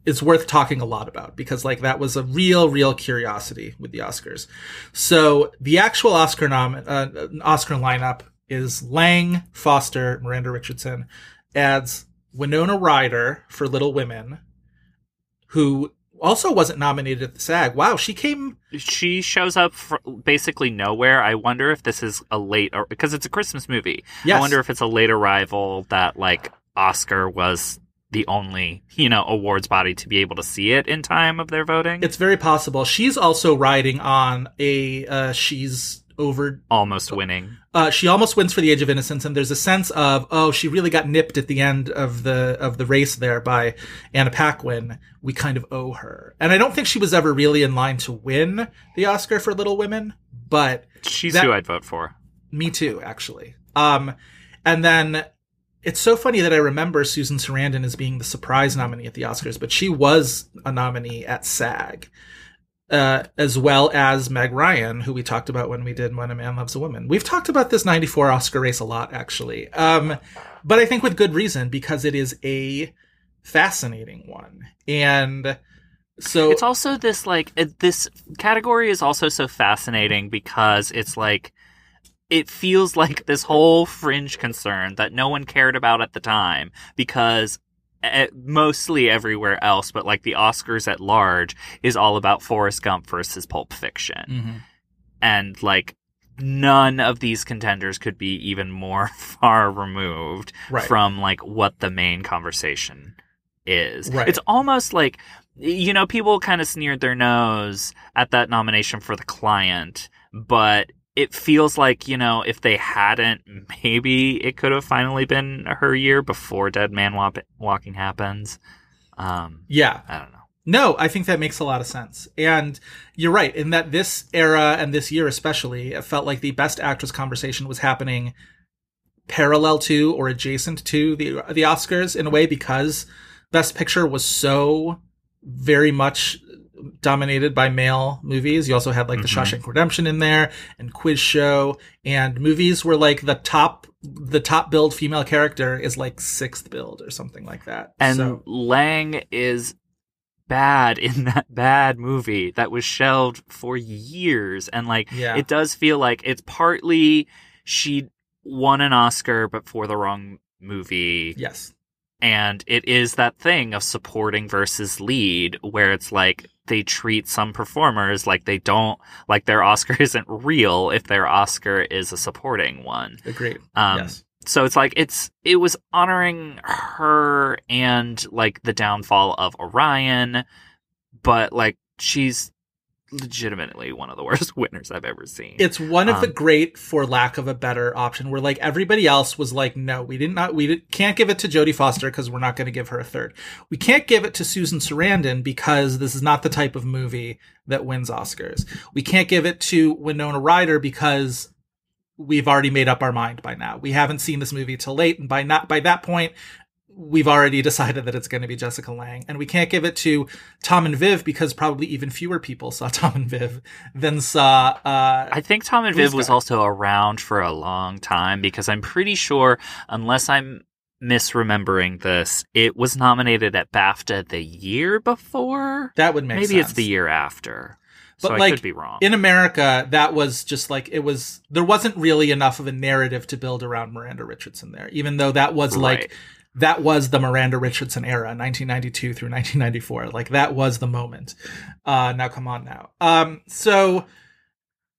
is worth talking a lot about because like that was a real, real curiosity with the Oscars. So the actual Oscar nom uh, Oscar lineup is Lange, Foster, Miranda Richardson, adds Winona Ryder for Little Women, who also wasn't nominated at the SAG. Wow, she came she shows up basically nowhere. I wonder if this is a late because it's a Christmas movie. Yes. I wonder if it's a late arrival that like Oscar was the only you know awards body to be able to see it in time of their voting. It's very possible. She's also riding on a uh, she's over almost winning. uh, she almost wins for the age of innocence and there's a sense of oh she really got nipped at the end of the of the race there by anna paquin we kind of owe her and i don't think she was ever really in line to win the oscar for little women but She's That- who I'd vote for. me too actually um and then it's so funny that i remember susan sarandon as being the surprise nominee at the oscars but she was a nominee at sag uh, as well as Meg Ryan, who we talked about when we did When a Man Loves a Woman. We've talked about this 94 Oscar race a lot, actually. Um, but I think with good reason, because it is a fascinating one. And so It's also this like this category is also so fascinating because it's like it feels like this whole fringe concern that no one cared about at the time because mostly everywhere else but like the Oscars at large is all about Forrest Gump versus Pulp Fiction Mhm. and like none of these contenders could be even more far removed Right. from like what the main conversation is. Right. It's almost like you know people kind of sneered their nose at that nomination for the client, but it feels like you know if they hadn't, maybe it could have finally been her year before Dead Man Walk- Walking happens. Um, yeah. I don't know. No, I think that makes a lot of sense. And you're right in that this era and this year especially, it felt like the best actress conversation was happening parallel to or adjacent to the the Oscars in a way because Best Picture was so very much dominated by male movies. You also had like The Mhm. Shawshank Redemption in there and Quiz Show and movies where like the top the top build female character is like sixth build or something like that. And So- Lange is bad in that bad movie that was shelved for years. And like, Yeah. it does feel like it's partly she won an Oscar, but for the wrong movie. yes. And it is that thing of supporting versus lead where it's like they treat some performers like they don't, like their Oscar isn't real if their Oscar is a supporting one. Agreed. Um, yes. so it's like it's it was honoring her and like the downfall of Orion, but like she's legitimately one of the worst winners I've ever seen. It's one of the Um, great, for lack of a better option, where like everybody else was like, no, we did not, we did, can't give it to Jodie Foster because we're not going to give her a third. We can't give it to Susan Sarandon because this is not the type of movie that wins Oscars. We can't give it to Winona Ryder because we've already made up our mind by now. We haven't seen this movie till late, and by not by that point, we've already decided that it's going to be Jessica Lange, and we can't give it to Tom and Viv because probably even fewer people saw Tom and Viv than saw. Uh, I think Tom and Viv was also around for a long time because I'm pretty sure, unless I'm misremembering this, it was nominated at BAFTA the year before. that would make sense. Maybe it's the year after. But, so I like, could be wrong. in America, that was just like it was. There wasn't really enough of a narrative to build around Miranda Richardson there, even though that was like Right. That was the Miranda Richardson era, 1992 through 1994. Like that was the moment. Uh, now come on now. Um, so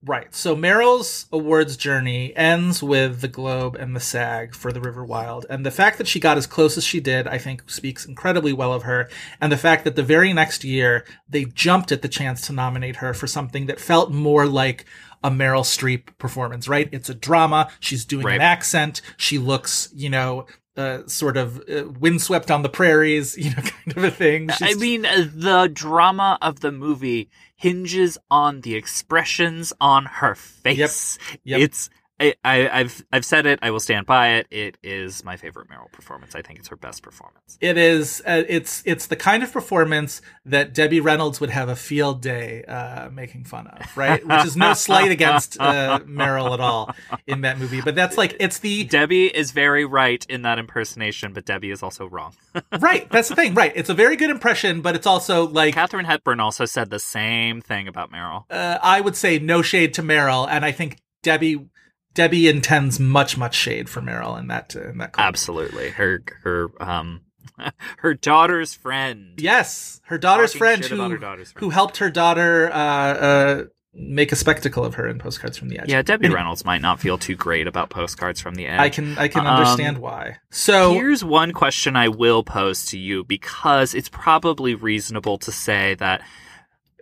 right, so Meryl's awards journey ends with the Globe and the SAG for The River Wild, and the fact that she got as close as she did, I think, speaks incredibly well of her. And the fact that the very next year they jumped at the chance to nominate her for something that felt more like a Meryl Streep performance, right? It's a drama. She's doing Right. an accent. She looks, you know, uh, sort of uh, windswept on the prairies, you know, kind of a thing. I mean, uh, the drama of the movie hinges on the expressions on her face. Yep. It's I, I've I've said it. I will stand by it. It is my favorite Meryl performance. I think it's her best performance. it is. Uh, it's it's the kind of performance that Debbie Reynolds would have a field day uh, making fun of, right? Which is no slight against uh, Meryl at all in that movie, but that's like it's the Debbie is very right in that impersonation, but Debbie is also wrong. right. That's the thing, right? It's a very good impression, but it's also like Katharine Hepburn also said the same thing about Meryl. uh, I would say no shade to Meryl, and I think Debbie Debbie intends much much shade for Meryl in that uh, in that clip. Absolutely, her her um her daughter's friend. Yes, her daughter's friend who her daughter's friend. who helped her daughter uh, uh, make a spectacle of her in Postcards from the Edge. Yeah, Debbie Reynolds might not feel too great about postcards from the edge. I can I can Um, understand why. So Here's one question I will pose to you because it's probably reasonable to say that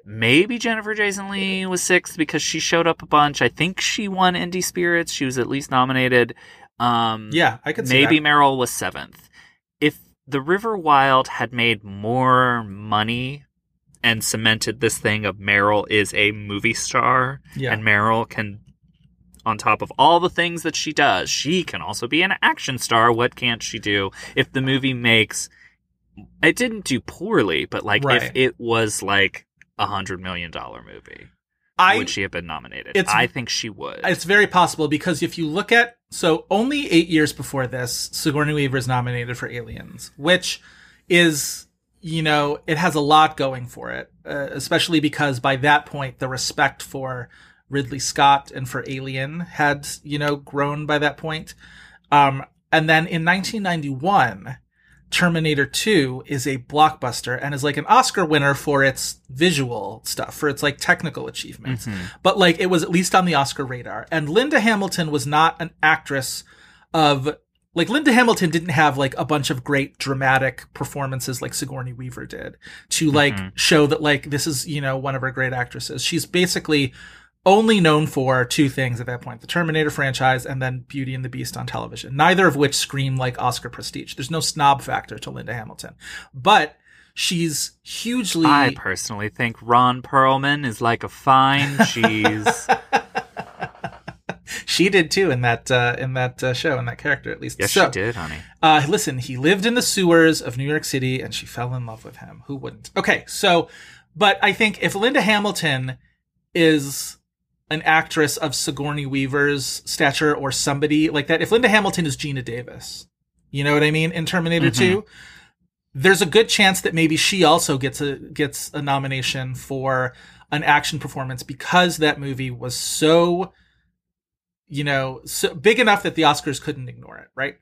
maybe Jennifer Jason Leigh was sixth because she showed up a bunch. I think she won Indie Spirits. She was at least nominated. Um, yeah, I could see maybe. Meryl was seventh. If The River Wild had made more money and cemented this thing of Meryl is a movie star Yeah. and Meryl can on top of all the things that she does, she can also be an action star. What can't she do? If the movie makes it didn't do poorly, but like Right. if it was like a hundred million dollar movie, I would she have been nominated? I think she would. It's very possible because if you look at so only eight years before this, Sigourney Weaver is nominated for Aliens, which is you know it has a lot going for it, uh, especially because by that point the respect for Ridley Scott and for Alien had you know grown by that point. Um, and then in 1991, Terminator 2 is a blockbuster and is like an Oscar winner for its visual stuff, for its like technical achievements. Mm-hmm. But like it was at least on the Oscar radar. And Linda Hamilton was not an actress of like Linda Hamilton didn't have like a bunch of great dramatic performances like Sigourney Weaver did to like mm-hmm. show that like this is, you know, one of her great actresses. She's basically only known for two things at that point the Terminator franchise and then Beauty and the Beast on television, neither of which scream like Oscar prestige. There's no snob factor to Linda Hamilton. But she's hugely. I personally think Ron Perlman is like a fine cheese. she did too in that uh, in that uh, show, in that character at least. yes, So, she did, honey. Uh, listen, he lived in the sewers of New York City and she fell in love with him. Who wouldn't? Okay, so, but I think if Linda Hamilton is an actress of Sigourney Weaver's stature or somebody like that, if Linda Hamilton is Geena Davis, you know what I mean, in Terminator Mhm. 2, there's a good chance that maybe she also gets a gets a nomination for an action performance because that movie was so you know so big enough that the Oscars couldn't ignore it, right?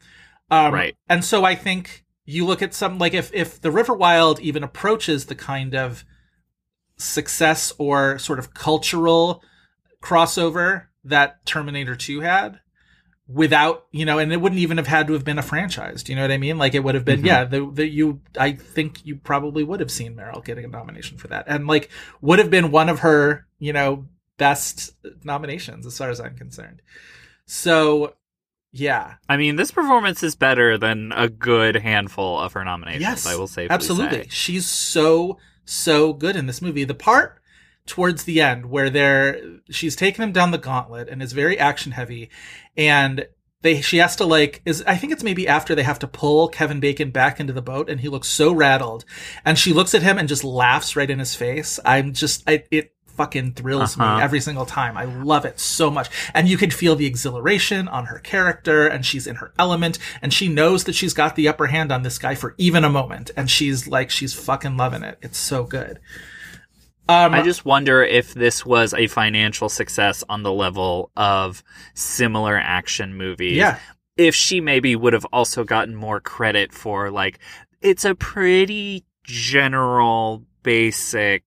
Um, Right. And so I think you look at some like if if the River Wild even approaches the kind of success or sort of cultural crossover that Terminator 2 had without, you know, and it wouldn't even have had to have been a franchise. Do you know what I mean? Like it would have been, Mhm. yeah, the, the, you, I think you probably would have seen Meryl getting a nomination for that and like would have been one of her, you know, best nominations as far as I'm concerned. So yeah, I mean, this performance is better than a good handful of her nominations. Yes, I will say absolutely. She's so so good in this movie. The part towards the end where they're she's taking him down the gauntlet and is very action heavy, and they she has to like is I think it's maybe after they have to pull Kevin Bacon back into the boat and he looks so rattled and she looks at him and just laughs right in his face. I'm just I, it fucking thrills Uh-huh. me every single time. I love it so much. And you can feel the exhilaration on her character and she's in her element and she knows that she's got the upper hand on this guy for even a moment and she's like she's fucking loving it. It's so good. Um I just wonder if this was a financial success on the level of similar action movies. yeah. If she maybe would have also gotten more credit for like it's a pretty general basic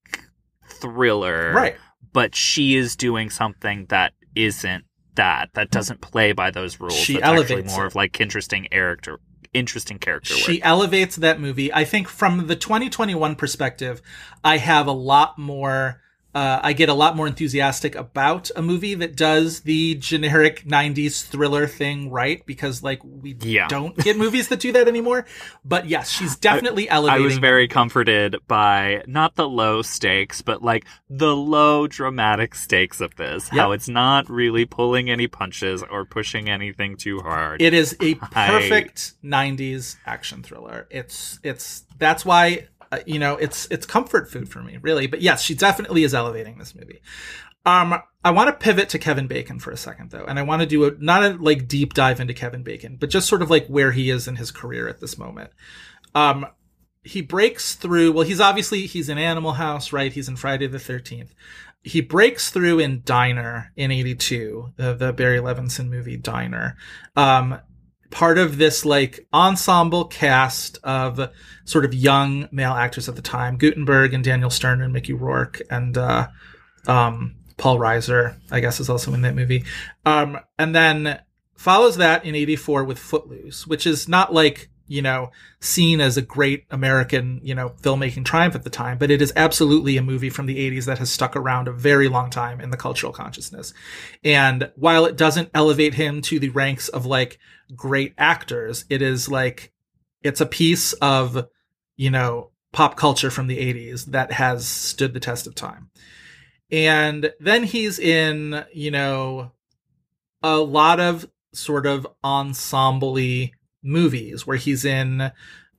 thriller. Right. But she is doing something that isn't that. That doesn't play by those rules. She That's actually elevates more it. of like interesting character interesting character work. She elevates that movie. I think from the 2021 perspective, I have a lot more. Uh, I get a lot more enthusiastic about a movie that does the generic 90s thriller thing right because, like, we Yeah. don't get movies that do that anymore. But yes, she's definitely elevated. I elevating. was very comforted by not the low stakes, but like the low dramatic stakes of this. How it's not really pulling any punches or pushing anything too hard. It is a perfect 90s action thriller. It's it's that's why uh, you know, it's it's comfort food for me, really. But yes, she definitely is elevating this movie. Um I want to pivot to Kevin Bacon for a second though, and I want to do a not a like deep dive into Kevin Bacon, but just sort of like where he is in his career at this moment. Um he breaks through, well he's obviously he's in Animal House, right? He's in Friday the 13th. He breaks through in Diner in 82, the, the Barry Levinson movie Diner. Um part of this like ensemble cast of sort of young male actors at the time guttenberg and daniel stern and mickey rourke and uh, um, paul reiser i guess is also in that movie. Um, and then follows that in 84 with footloose which is not like you know seen as a great american you know filmmaking triumph at the time but it is absolutely a movie from the 80s that has stuck around a very long time in the cultural consciousness and while it doesn't elevate him to the ranks of like great actors. It is like it's a piece of, you know, pop culture from the 80s that has stood the test of time. And then he's in, you know, a lot of sort of ensemble movies where he's in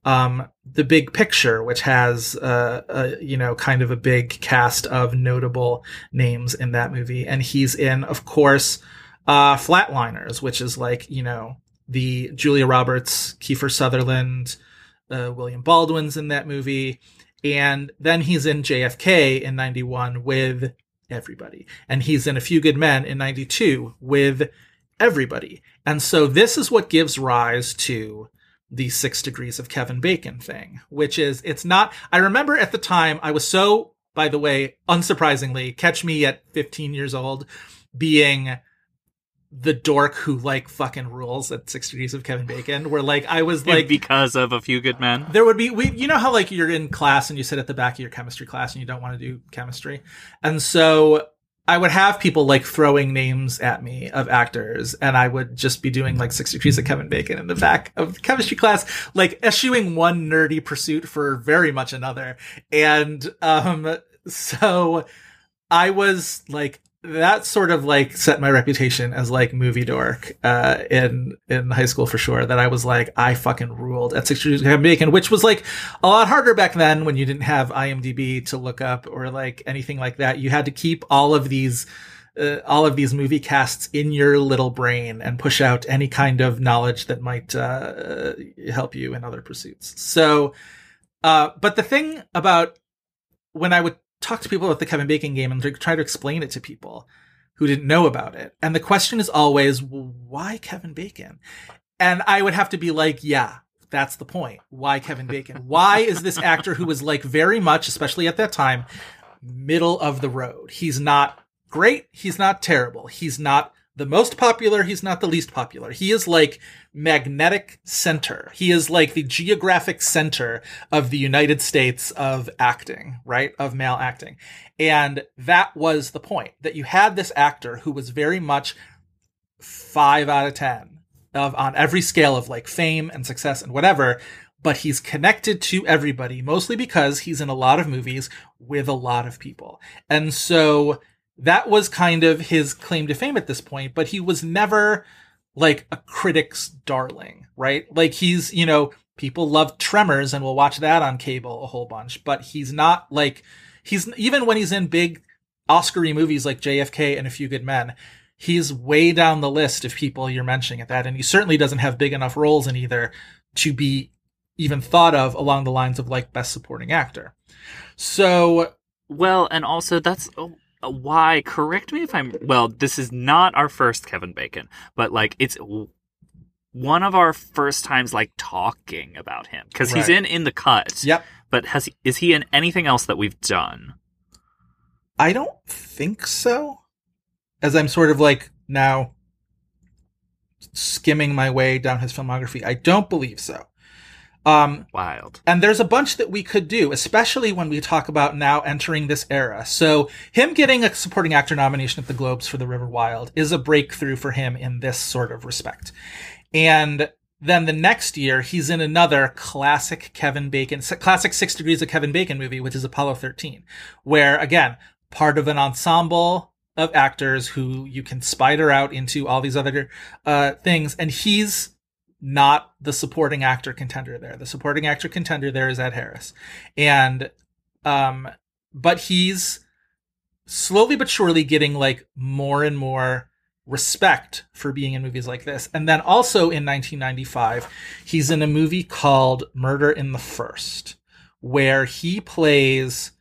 um, The Big Picture, which has, uh, a, you know, kind of a big cast of notable names in that movie. And he's in, of course, uh, Flatliners, which is like, you know, the Julia Roberts, Kiefer Sutherland, uh, William Baldwin's in that movie. And then he's in JFK in 91 with everybody. And he's in A Few Good Men in 92 with everybody. And so this is what gives rise to the six degrees of Kevin Bacon thing, which is it's not, I remember at the time I was so, by the way, unsurprisingly, catch me at 15 years old being the dork who like fucking rules at six degrees of Kevin Bacon, where like I was like, because of a few good men. there would be we you know how like you're in class and you sit at the back of your chemistry class and you don't want to do chemistry and so i would have people like throwing names at me of actors and i would just be doing like six degrees of kevin bacon in the back of the chemistry class like eschewing one nerdy pursuit for very much another. And um so i was like that sort of like set my reputation as like movie dork uh in in high school for sure that i was like i fucking ruled at six degrees of bacon which was like a lot harder back then when you didn't have imdb to look up or like anything like that. You had to keep all of these uh, all of these movie casts in your little brain and push out any kind of knowledge that might uh, help you in other pursuits. So uh but the thing about when i would talk to people about the Kevin Bacon game and try to explain it to people who didn't know about it. And the question is always, why Kevin Bacon? And I would have to be like, yeah, that's the point. Why Kevin Bacon? Why is this actor who was like very much, especially at that time, middle of the road? He's not great. He's not terrible. He's not the most popular. He's not the least popular. He is like magnetic center. He is like the geographic center of the United States of acting, right? Of male acting. And that was the point that you had this actor who was very much five out of 10 of on every scale of like fame and success and whatever. But he's connected to everybody mostly because he's in a lot of movies with a lot of people. And so that was kind of his claim to fame at this point, but he was never like a critic's darling, right? Like he's, you know, people love Tremors and will watch that on cable a whole bunch, but he's not like he's even when he's in big Oscar-y movies like JFK and A Few Good Men, he's way down the list of people you're mentioning at that, and he certainly doesn't have big enough roles in either to be even thought of along the lines of like best supporting actor. So Well, and also that's uh, why. Correct me if I'm. Well, this is not our first Kevin Bacon, but like it's one of our first times like talking about him because he's in in the cut. yep, But has he, is he in anything else that we've done? I don't think so. As I'm sort of like now skimming my way down his filmography, I don't believe so. Um, Wild. and there's a bunch that we could do, especially when we talk about now entering this era. So him getting a supporting actor nomination at the Globes for The River Wild is a breakthrough for him in this sort of respect. And then the next year, he's in another classic Kevin Bacon, classic Six Degrees of Kevin Bacon movie, which is Apollo 13, where again, part of an ensemble of actors who you can spider out into all these other uh, things. And he's not the supporting actor contender there. The supporting actor contender there is Ed Harris. And, um, but he's slowly but surely getting like more and more respect for being in movies like this. And then also in 1995, he's in a movie called Murder in the First, where he plays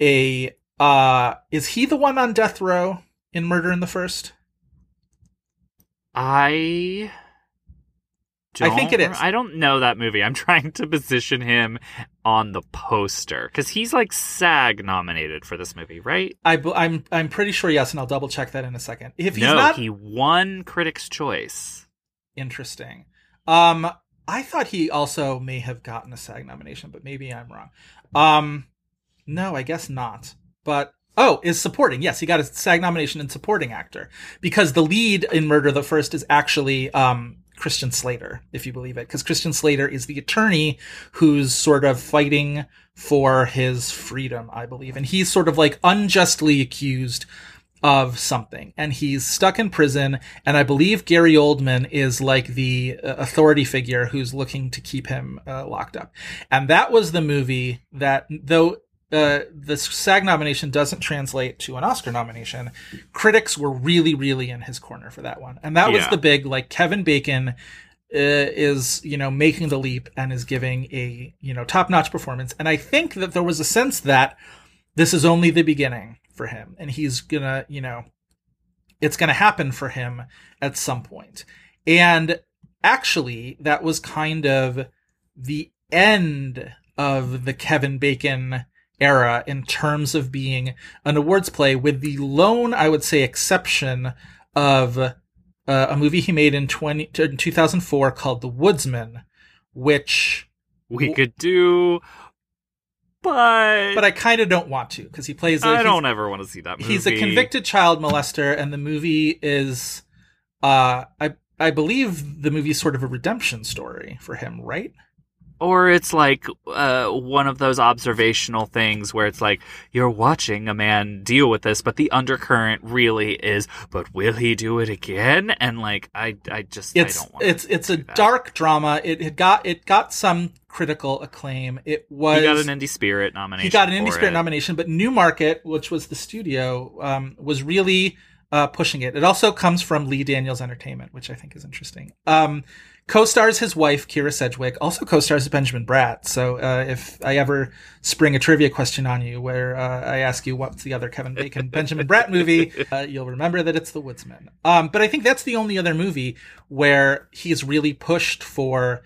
a, uh, is he the one on death row in Murder in the First? I. I think it is. I don't know that movie. I'm trying to position him on the poster because he's like SAG nominated for this movie, right? I, am I'm, I'm pretty sure yes, and I'll double check that in a second. If he's no, not he won Critics' Choice. interesting, um, I thought he also may have gotten a SAG nomination, but maybe I'm wrong. Um, no, I guess not. But oh, is supporting? Yes, he got a SAG nomination in supporting actor because the lead in Murder the First is actually um Christian Slater, if you believe it, because Christian Slater is the attorney who's sort of fighting for his freedom, I believe, and he's sort of like unjustly accused of something. And he's stuck in prison. And i believe gary oldman is like the uh, authority figure who's looking to keep him uh, locked up. And that was the movie that though uh, the SAG nomination doesn't translate to an Oscar nomination. Critics were really, really in his corner for that one, and that was Yeah. the big like Kevin Bacon uh, is you know making the leap and is giving a you know top notch performance. And I think that there was a sense that this is only the beginning for him, and he's gonna you know it's gonna happen for him at some point. And actually, that was kind of the end of the Kevin Bacon era in terms of being an awards play, with the lone, I would say, exception of uh, a movie he made in 20, in 2004 called The Woodsman, which, We could do, but but I kind of don't want to because he plays. I don't ever want to see that movie. He's a convicted child molester, and the movie is, uh, I I believe the movie is sort of a redemption story for him, right? Or it's like uh, one of those observational things where it's like you're watching a man deal with this, but the undercurrent really is, but will he do it again? And like, I, I just, It's I don't want. it's it's a that. dark drama. It had got it got some critical acclaim. It was He got an Indie Spirit nomination. he got an Indie Spirit it. nomination, but Newmarket, which was the studio, um, was really uh, pushing it. It also comes from Lee Daniels Entertainment, which I think is interesting. Um, co-stars his wife Kyra Sedgwick, also co-stars Benjamin Bratt. So uh, if I ever spring a trivia question on you where uh, I ask you what's the other Kevin Bacon Benjamin Bratt movie, uh, you'll remember that it's The Woodsman. Um, but I think that's the only other movie where he's really pushed for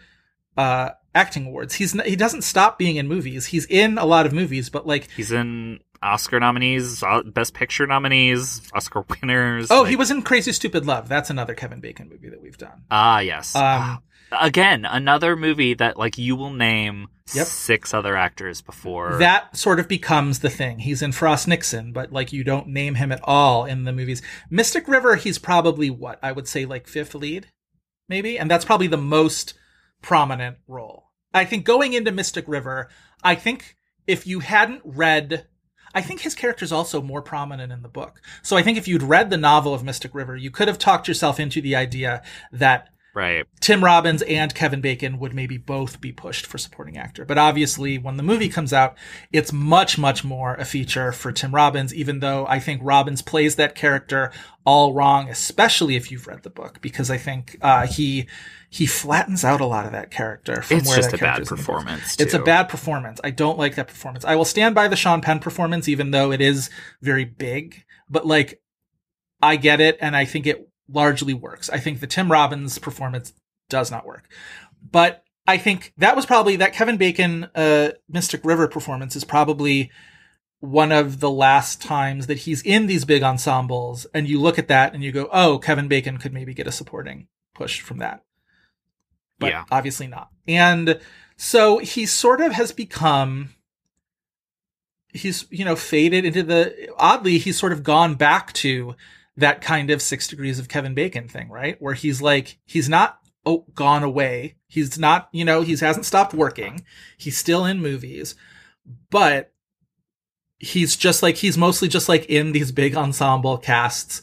uh, acting awards. He's n- he doesn't stop being in movies. He's in a lot of movies, but like He's in Oscar nominees, uh, Best Picture nominees, Oscar winners. oh, like- he was in Crazy Stupid Love. That's another Kevin Bacon movie that we've done. Ah, yes. Um, Again, another movie that like you will name Yep. six other actors before. that sort of becomes the thing. He's in Frost Nixon, but like you don't name him at all in the movies. Mystic River, he's probably what I would say like fifth lead, maybe, and that's probably the most prominent role. I think going into Mystic River, I think if you hadn't read, I think his character is also more prominent in the book. So I think if you'd read the novel of Mystic River, you could have talked yourself into the idea that Right. Tim Robbins and Kevin Bacon would maybe both be pushed for supporting actor. But obviously, when the movie comes out, it's much, much more a feature for Tim Robbins, even though I think Robbins plays that character all wrong, especially if you've read the book, because I think uh, he he flattens out a lot of that character. From It's where just a bad performance. It's a bad performance. I don't like that performance. I will stand by the Sean Penn performance, even though it is very big. But like, I get it, and I think it largely works. I think the Tim Robbins performance does not work. But I think that was probably that Kevin Bacon uh, Mystic River performance is probably one of the last times that he's in these big ensembles, and you look at that and you go, "Oh, Kevin Bacon could maybe get a supporting push from that." But Yeah. obviously not. And so he sort of has become he's you know faded into the oddly he's sort of gone back to that kind of six degrees of kevin bacon thing right where he's like he's not oh gone away he's not you know he hasn't stopped working he's still in movies but he's just like he's mostly just like in these big ensemble casts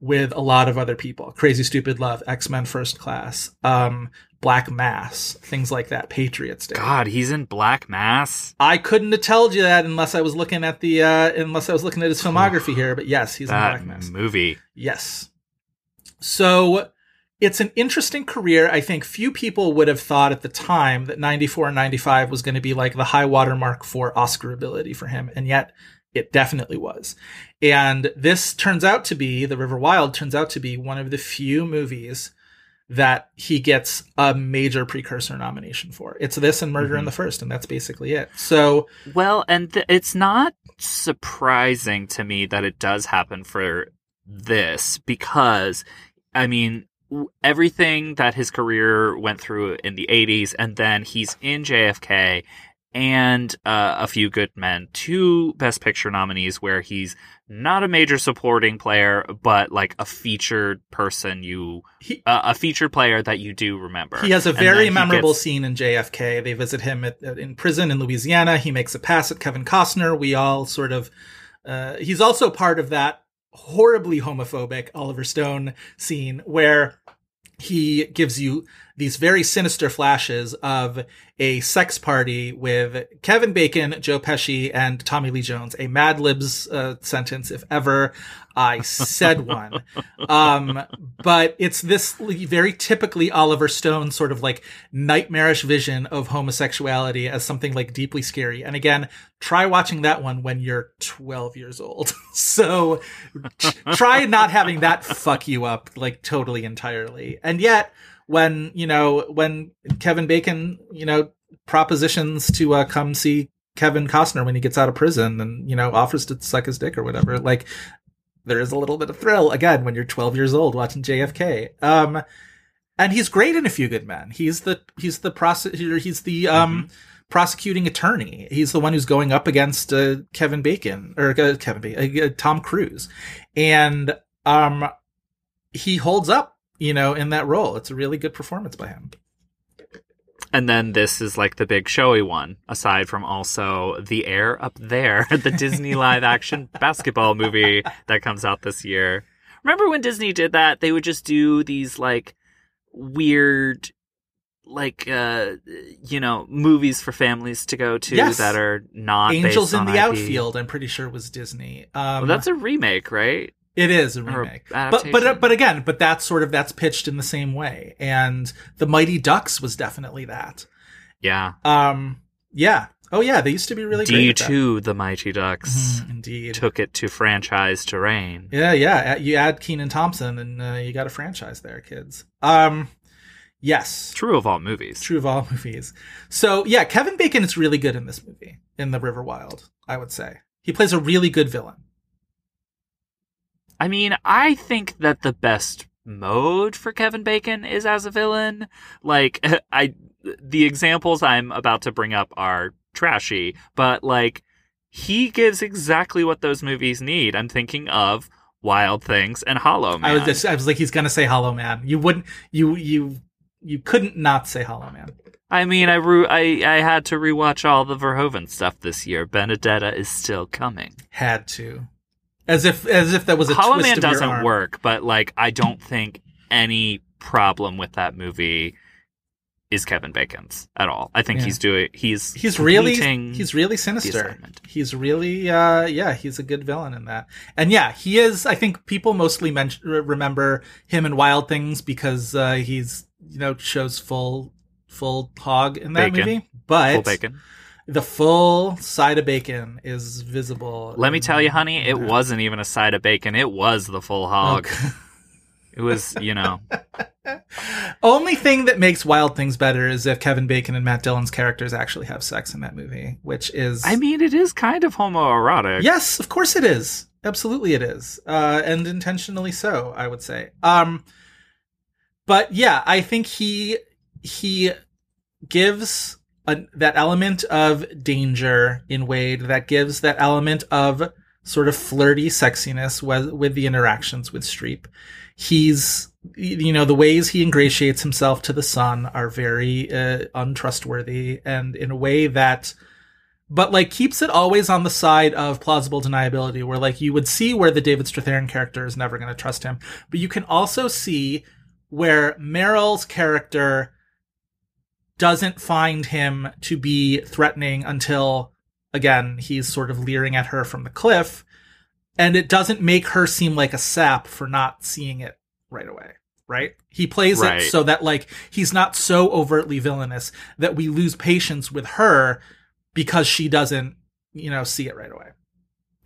with a lot of other people crazy stupid love x-men first class um black mass things like that patriots day God, he's in Black Mass. I couldn't have told you that unless I was looking at the uh unless I was looking at his filmography here, but yes, he's in Black Mass. movie. Yes. So it's an interesting career. I think few people would have thought at the time that 94 and 95 was going to be like the high watermark for Oscar ability for him. And yet it definitely was. And this turns out to be, The River Wild turns out to be one of the few movies that he gets a major precursor nomination for. It's this and Murder in Mhm. the First, and that's basically it. So Well, and th- it's not surprising to me that it does happen for this because, I mean, everything that his career went through in the 80s, and then he's in JFK and uh, A Few Good Men, two Best Picture nominees where he's not a major supporting player, but like a featured person you, he, uh, a featured player that you do remember. He has a very memorable gets- scene in JFK. They visit him at, at- in prison in Louisiana. He makes a pass at Kevin Costner. We all sort of. Uh, he's also part of that horribly homophobic Oliver Stone scene where he gives you these very sinister flashes of a sex party with Kevin Bacon, Joe Pesci, and Tommy Lee Jones. A Mad Libs uh, sentence, if ever I said one. Um, but it's this very typically Oliver Stone sort of like nightmarish vision of homosexuality as something like deeply scary. And again, try watching that one when you're 12 years old. so try not having that fuck you up like totally entirely. And yet, when, you know, when Kevin Bacon, you know, propositions to uh, come see Kevin Costner when he gets out of prison and, you know, offers to suck his dick or whatever, like, there is a little bit of thrill again when you're 12 years old watching JFK. Um, and he's great in A Few Good Men. He's the he's the prosecutor. He's the um prosecuting attorney. He's the one who's going up against uh, Kevin Bacon or uh, Kevin Bacon, uh, Tom Cruise, and um, he holds up. You know, in that role, it's a really good performance by him. And then this is like the big showy one, aside from also The Air Up There, the Disney live action basketball movie that comes out this year. Remember when Disney did that? They would just do these like weird like uh you know movies for families to go to Yes. that are not Angels in the IP. Outfield. I'm pretty sure it was Disney. Um, Well, that's a remake, right? It is a remake, but but but again, but that's sort of that's pitched in the same way. And the Mighty Ducks was definitely that. Yeah. Um, yeah. Oh yeah, they used to be really D great. at that. two, the Mighty Ducks Mhm, indeed. took it to franchise terrain. Yeah, yeah. You add Kenan Thompson, and uh, you got a franchise there, kids. Um, yes, True of all movies. true of all movies. So yeah, Kevin Bacon is really good in this movie, in The River Wild. I would say he plays a really good villain. I mean, I think that the best mode for Kevin Bacon is as a villain. Like, I, the examples I'm about to bring up are trashy, but like, he gives exactly what those movies need. I'm thinking of Wild Things and Hollow Man. I was just, I was like, he's gonna say Hollow Man. You wouldn't, you you you couldn't not say Hollow Man. I mean, I, re- I I had to rewatch all the Verhoeven stuff this year. Benedetta is still coming. Had to, as if as if that was a Hollow twist Man of your doesn't work, but like I don't think any problem with that movie is Kevin Bacon's at all. I think Yeah. he's doing he's He's really he's really sinister. He's really uh yeah, he's a good villain in that. And yeah, he is I think people mostly men- remember him in Wild Things because uh he's you know shows full full hog in that Bacon. movie. But full bacon. The full side of bacon is visible. Let me tell you, honey, it wasn't even a side of bacon. It was the full hog. Okay. It was, you know, Only thing that makes Wild Things better is if Kevin Bacon and Matt Dillon's characters actually have sex in that movie, which is I mean, it is kind of homoerotic. Yes, of course it is. Absolutely it is. Uh, and intentionally so, I would say. Um, but yeah, I think he he gives a, that element of danger in Wade, that gives that element of sort of flirty sexiness with, with the interactions with Streep. He's, you know, the ways he ingratiates himself to the sun are very uh, untrustworthy and in a way that but like keeps it always on the side of plausible deniability where like you would see where the David Strathairn character is never going to trust him but you can also see where Meryl's character doesn't find him to be threatening until again he's sort of leering at her from the cliff and it doesn't make her seem like a sap for not seeing it right away right he plays Right. it so that like he's not so overtly villainous that we lose patience with her because she doesn't, you know, see it right away.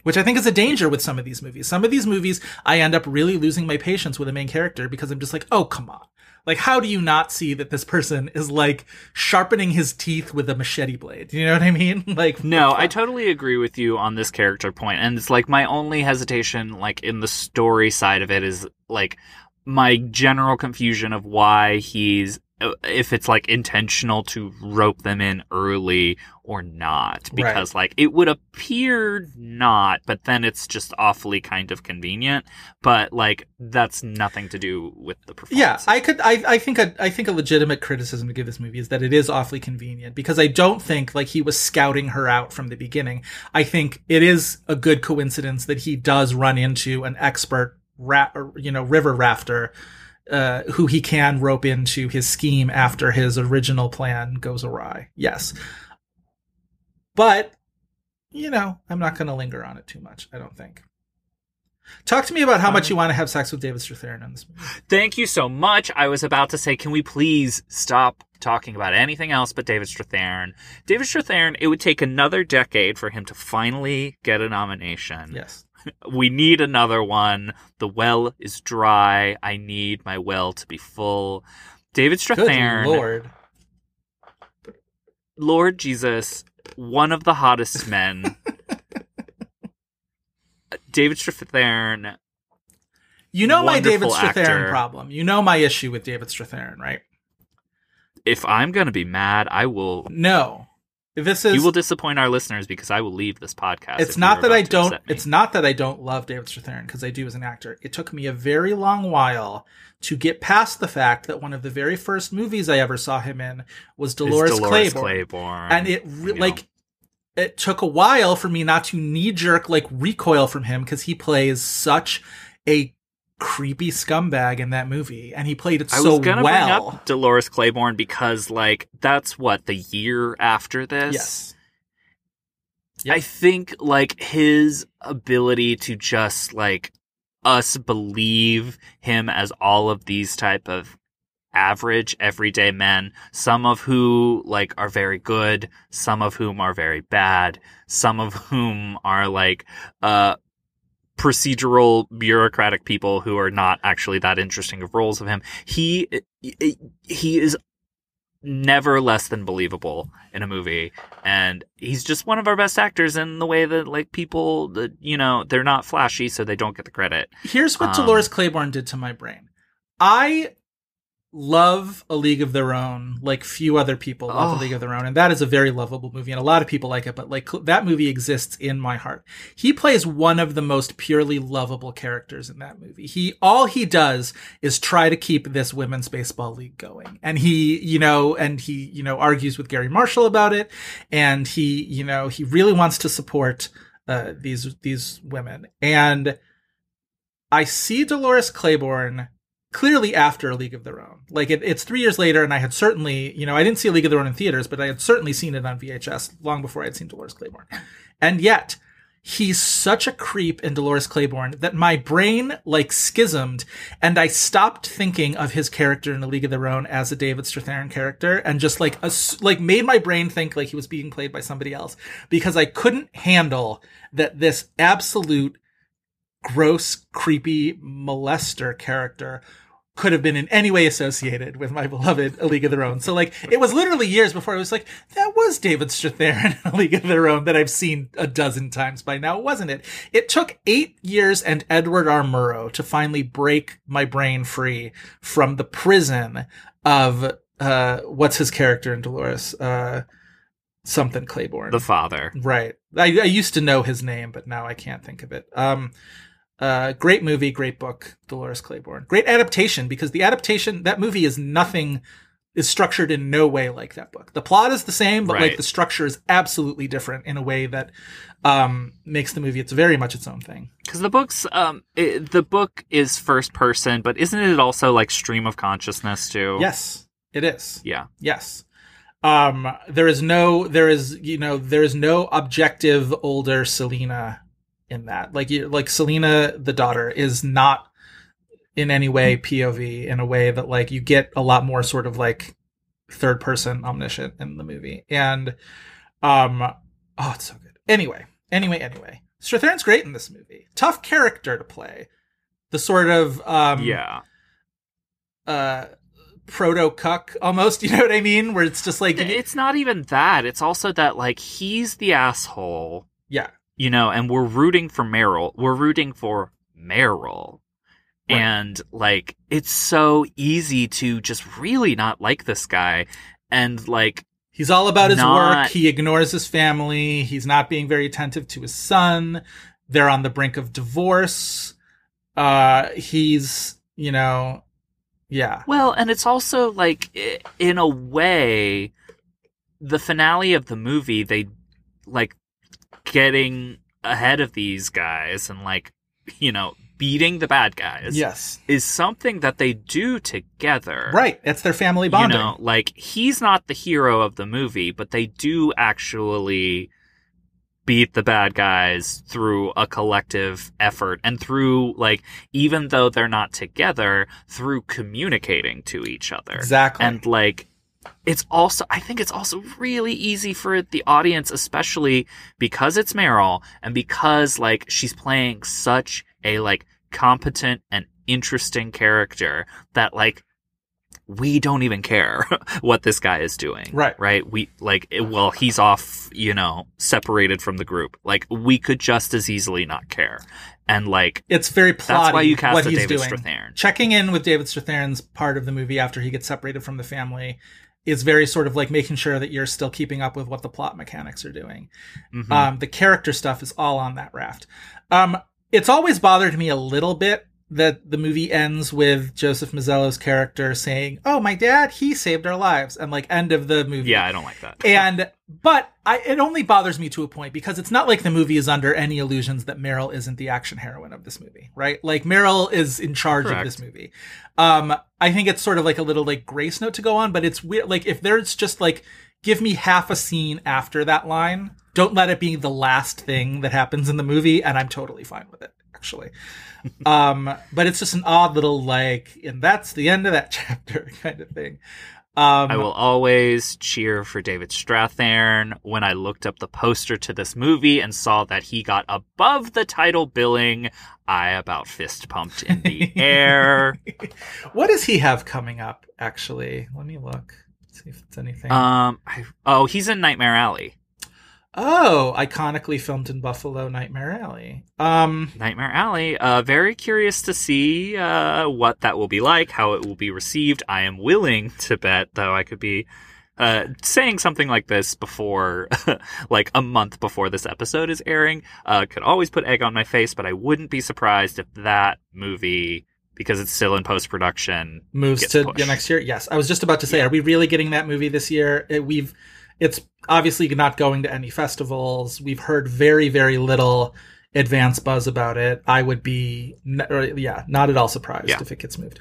Which I think is a danger with some of these movies. Some of these movies, I end up really losing my patience with a main character because I'm just like, oh, come on. Like, how do you not see that this person is like sharpening his teeth with a machete blade? You know what I mean? Like, No, I totally agree with you on this character point, and it's like my only hesitation, like in the story side of it, is like my general confusion of why he's Uh, if it's like intentional to rope them in early or not because like it would appear not but then it's just awfully kind of convenient but like that's nothing to do with the performance Yeah, I could. I, I think a I think a legitimate criticism to give this movie is that it is awfully convenient because I don't think like he was scouting her out from the beginning. I think it is a good coincidence that he does run into an expert ra- you know river rafter uh, who he can rope into his scheme after his original plan goes awry. Yes, but you know I'm not going to linger on it too much. I don't think. Talk to me about how much um, you want to have sex with David Strathairn in this movie. Thank you so much. I was about to say, can we please stop talking about anything else but David Strathairn? David Strathairn, it would take another decade for him to finally get a nomination. Yes. We need another one. The well is dry. I need my well to be full. David Strathairn. Good lord. Lord Jesus, one of the hottest men. David Strathairn, You know my David Strathairn problem. You know my issue with David Strathairn, right? if I'm going to be mad, I will No. This is you will disappoint our listeners because I will leave this podcast. it's not that I don't it's not that I don't love David Strathairn because I do as an actor. It took me a very long while to get past the fact that one of the very first movies I ever saw him in was Dolores, Dolores Claiborne. Claiborne. And it re- like it took a while for me not to knee jerk like recoil from him because he plays such a creepy scumbag in that movie and he played it so well. I so well. bring up Dolores Claiborne because like that's what the year after this. yes. I think like his ability to just like us believe him as all of these type of average everyday men, some of who like are very good, some of whom are very bad, some of whom are like uh procedural bureaucratic people who are not actually that interesting of roles of him. He he is never less than believable in a movie and he's just one of our best actors in the way that like people that you know they're not flashy so they don't get the credit Here's what Um, Dolores Claiborne did to my brain. I love A League of Their Own like few other people love Oh. A League of Their Own, and that is a very lovable movie, and a lot of people like it. But like that movie exists in my heart. He plays one of the most purely lovable characters in that movie. He all he does is try to keep this women's baseball league going, and he you know and he you know argues with Gary Marshall about it, and he you know he really wants to support uh, these these women, and I see Dolores Claiborne clearly after A League of Their Own. Like it, it's three years later, and I had certainly, you know, I didn't see League of Their Own in theaters, but I had certainly seen it on VHS long before I had seen Dolores Claiborne. And yet, he's such a creep in Dolores Claiborne that my brain like schismed, and I stopped thinking of his character in A League of Their Own as a David Strathairn character, and just like ass- like made my brain think like he was being played by somebody else because I couldn't handle that this absolute gross, creepy molester character could have been in any way associated with my beloved A League of Their Own. So like it was literally years before I was like, that was David Strathairn in A League of Their Own that I've seen a dozen times by now, wasn't it? It took eight years and Edward R. Murrow to finally break my brain free from the prison of uh what's his character in Dolores? Uh something Claiborne. The father. Right. I, I used to know his name, but now I can't think of it. Um, uh, great movie, great book, Dolores Claiborne. Great adaptation because the adaptation that movie is nothing is structured in no way like that book. The plot is the same, but like the structure is absolutely different in a way that um, makes the movie it's very much its own thing. Because the book's um, it, the book is first person, but isn't it also like stream of consciousness too? Yes, it is. Yeah. Yes. Um, there is no, there is, you know, there is no objective older Selena in that. Like, you, like Selena, the daughter, is not in any way POV in a way that like you get a lot more sort of like third person omniscient in the movie. And, um, oh, it's so good. Anyway, anyway, anyway, Strathairn's great in this movie. Tough character to play. The sort of, um, yeah. uh proto cuck almost you know what i mean where it's just like It's not even that. It's also that like he's the asshole, yeah you know, and we're rooting for Meryl. We're rooting for Meryl. Right. And like it's so easy to just really not like this guy and like he's all about his Not- work he ignores his family he's not being very attentive to his son they're on the brink of divorce uh he's you know yeah Well, and it's also like in a way the finale of the movie they like getting ahead of these guys and like you know beating the bad guys yes is something that they do together. right it's their family bonding. You know, like he's not the hero of the movie, but they do actually beat the bad guys through a collective effort and through like even though they're not together through communicating to each other exactly and like it's also i think it's also really easy for the audience especially because it's meryl and because like she's playing such a like competent and interesting character that like we don't even care what this guy is doing Right. right? We like it- well he's off you know separated from the group. Like we could just as easily not care. And like it's very plotty that's why you cast what a he's david doing. Strathairn. Checking in with David Strathairn's part of the movie after he gets separated from the family is very sort of like making sure that you're still keeping up with what the plot mechanics are doing. Mhm. Um, the character stuff is all on that raft. Um, it's always bothered me a little bit that the movie ends with Joseph Mazzello's character saying, "Oh, my dad, he saved our lives," and like end of the movie. yeah i don't like that And but I it only bothers me to a point because it's not like the movie is under any illusions that Meryl isn't the action heroine of this movie, right? Like Meryl is in charge Correct. of this movie. Um I think it's sort of like a little like grace note to go on, but it's weird like if there's just like give me half a scene after that line, don't let it be the last thing that happens in the movie and I'm totally fine with it actually. um but it's just an odd little like and that's the end of that chapter kind of thing. Um I will always cheer for David Strathairn. When I looked up the poster to this movie and saw that he got above the title billing, I about fist pumped in the air. What does he have coming up? Actually, let me look. See if it's anything. Um, I, oh, he's in Nightmare Alley. Oh, iconically filmed in Buffalo, Nightmare Alley. Um, Nightmare Alley. Uh, very curious to see uh, what that will be like, how it will be received. I am willing to bet, though I could be uh, saying something like this before, like a month before this episode is airing. Uh, could always put egg on my face, but I wouldn't be surprised if that movie, because it's still in post production, moves to pushed. the next year. Yes, I was just about to say, are we really getting that movie this year? We've, it's obviously not going to any festivals. We've heard very, very little advance buzz about it. I would be, yeah, not at all surprised Yeah. if it gets moved.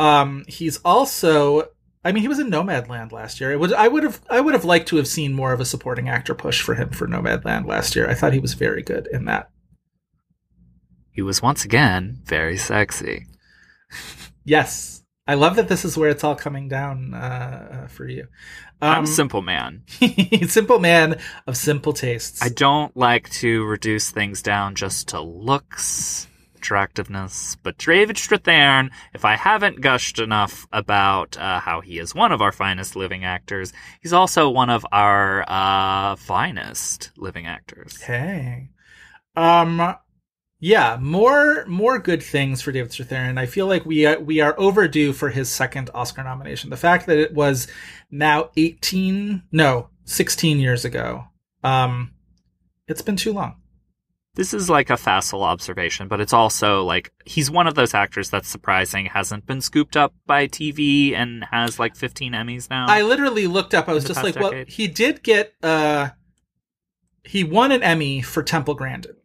Um, he's also, I mean, he was in Nomadland last year. It would, I would have, I would have liked to have seen more of a supporting actor push for him for Nomadland last year. I thought he was very good in that. he was once again very sexy. Yes. I love that this is where it's all coming down uh, uh, for you. I'm Um, a simple man. simple man of simple tastes. I don't like to reduce things down just to looks, attractiveness, but David Strathairn, if I haven't gushed enough about uh, how he is one of our finest living actors, he's also one of our uh, finest living actors. Hey. Um yeah, more more good things for David Strathairn. I feel like we are, we are overdue for his second Oscar nomination. The fact that it was now 18, no, 16 years ago. Um it's been too long. This is like a facile observation, but it's also like he's one of those actors that's surprising, hasn't been scooped up by TV and has like 15 Emmys now. I literally looked up. I was just like, well, he did get uh he won an Emmy for Temple Grandin.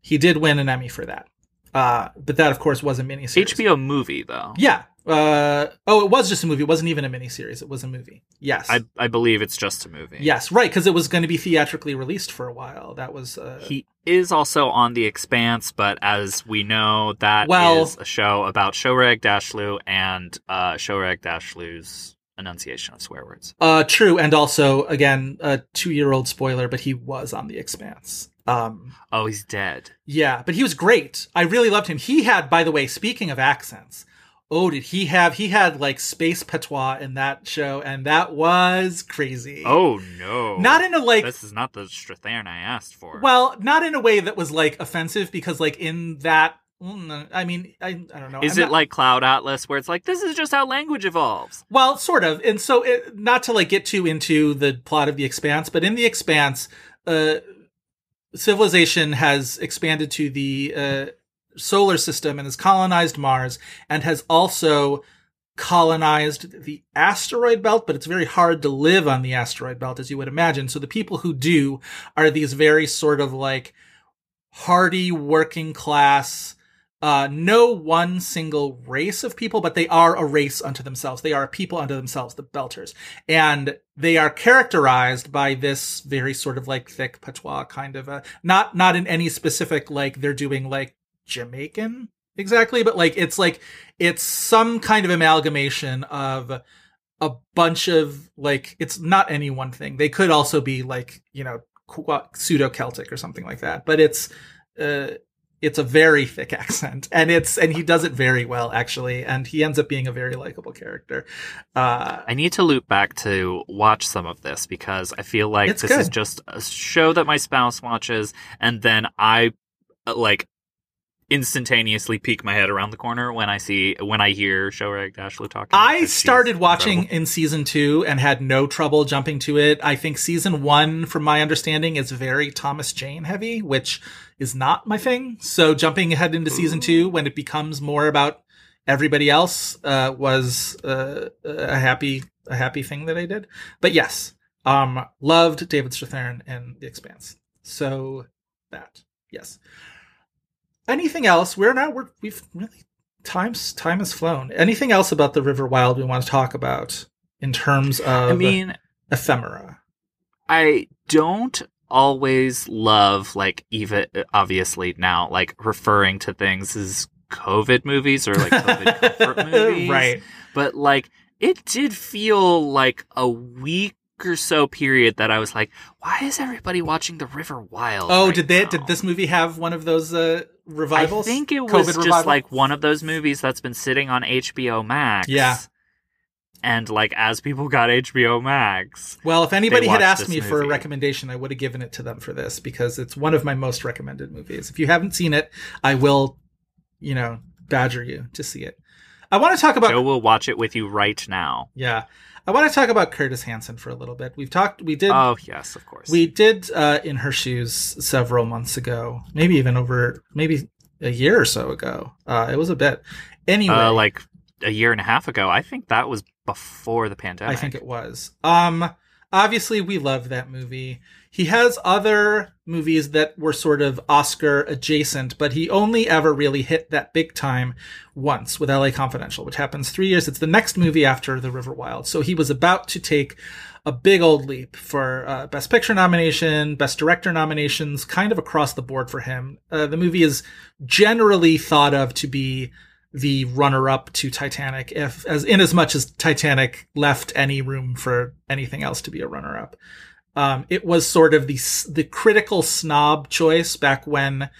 He did win an Emmy for that. Uh but that of course was a miniseries. HBO movie though. Yeah. Uh oh, it was just a movie. It wasn't even a miniseries. It was a movie. Yes. I I believe it's just a movie. Yes, right, because it was going to be theatrically released for a while. That was uh, He is also on The Expanse, but as we know, that is Well- a show about Shohreh Aghdashloo and uh, Shohreh Aghdashloo's enunciation of swear words. uh true, and also again a two year old spoiler, but he was on The Expanse. Um, Oh, he's dead. yeah, but he was great. I really loved him. He had, by the way, speaking of accents, oh, did he have? He had like space patois in that show, and that was crazy. Oh no! not in a like this is not the Strathairn I asked for. Well, not in a way that was like offensive because like in that mm, I mean I, I don't know. is I'm it not- like Cloud Atlas, where it's like this is just how language evolves? well, sort of. And so it, not to like get too into the plot of the expanse, but in the expanse uh civilization has expanded to the uh solar system and has colonized Mars and has also colonized the asteroid belt, but it's very hard to live on the asteroid belt, as you would imagine. So the people who do are these very sort of like hardy working class, uh, no one single race of people, but they are a race unto themselves. They are a people unto themselves, the Belters. And they are characterized by this very sort of like thick patois kind of a, not, not in any specific, like they're doing like Jamaican exactly, but like it's like, it's some kind of amalgamation of a bunch of like, it's not any one thing. They could also be like, you know, pseudo Celtic or something like that, but it's, uh, it's a very thick accent and it's and he does it very well actually and he ends up being a very likable character. Uh I need to loop back to watch some of this because I feel like this is just a show that my spouse watches, and then I like instantaneously peek my head around the corner when I see when I hear Shohreh Aghdashloo talking. I started watching incredible. in season two and had no trouble jumping to it. I think season one, from my understanding, is very Thomas Jane heavy, which is not my thing. So jumping ahead into season two when it becomes more about everybody else uh, was uh, a happy a happy thing that I did. But yes, um, loved David Strathairn and The Expanse. So that yes. Anything else? We're now we're we've really times time has flown. Anything else about the River Wild we want to talk about in terms of I mean, ephemera? I don't always love like even obviously now like referring to things as COVID movies or like COVID comfort movies, right. But like it did feel like a week or so period that I was like, why is everybody watching The River Wild? Oh, right did they now? did this movie have one of those uh revivals? I think it was COVID just revival? like one of those movies that's been sitting on HBO Max. Yeah. and like as people got HBO Max, Well, if anybody had asked me for a recommendation, I would have given it to them for this because it's one of my most recommended movies. If you haven't seen it, I will, you know, badger you to see it. I want to talk about Joe will watch it with you right now. yeah. I want to talk about Curtis Hanson for a little bit. We've talked. We did. Oh yes, of course. We did uh, in her shoes several months ago, maybe even over maybe a year or so ago. Uh, it was a bit. Anyway, uh, like a year and a half ago. I think that was before the pandemic. I think it was. Um, obviously, we love that movie. He has other movies that were sort of Oscar adjacent, but he only ever really hit that big time once with LA Confidential, which happens three years. It's the next movie after The River Wild. So he was about to take a big old leap for uh, Best Picture nomination, Best Director nominations, kind of across the board for him. Uh, the movie is generally thought of to be the runner-up to Titanic, if as in as much as Titanic left any room for anything else to be a runner-up. Um, it was sort of the the critical snob choice back when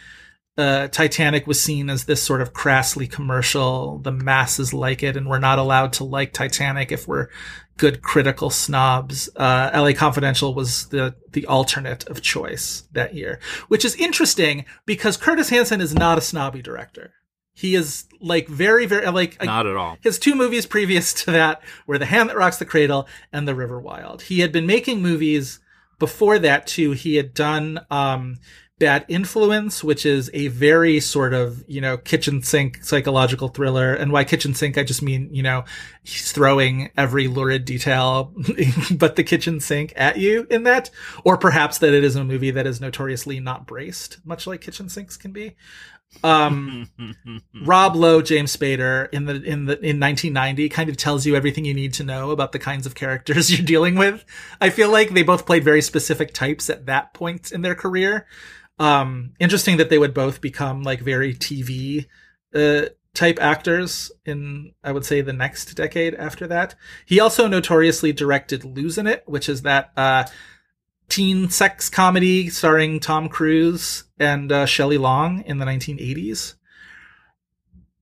uh, Titanic was seen as this sort of crassly commercial. The masses like it, and we're not allowed to like Titanic if we're good critical snobs. Uh, LA Confidential was the the alternate of choice that year, which is interesting because Curtis Hanson is not a snobby director. He is like very, very like not at all. his two movies previous to that were The Hand That Rocks the Cradle and The River Wild. He had been making movies before that too. He had done um, Bad Influence, which is a very sort of, you know, kitchen sink psychological thriller. And why kitchen sink, I just mean, you know, he's throwing every lurid detail but the kitchen sink at you in that. Or perhaps that it is a movie that is notoriously not braced, much like kitchen sinks can be. Um, Rob Lowe, James Spader in the in the in 1990 kind of tells you everything you need to know about the kinds of characters you're dealing with. I feel like they both played very specific types at that point in their career. Um, interesting that they would both become like very TV uh, type actors in I would say the next decade after that. He also notoriously directed Losing It, which is that uh, teen sex comedy starring Tom Cruise and uh, Shelley Long in the 1980s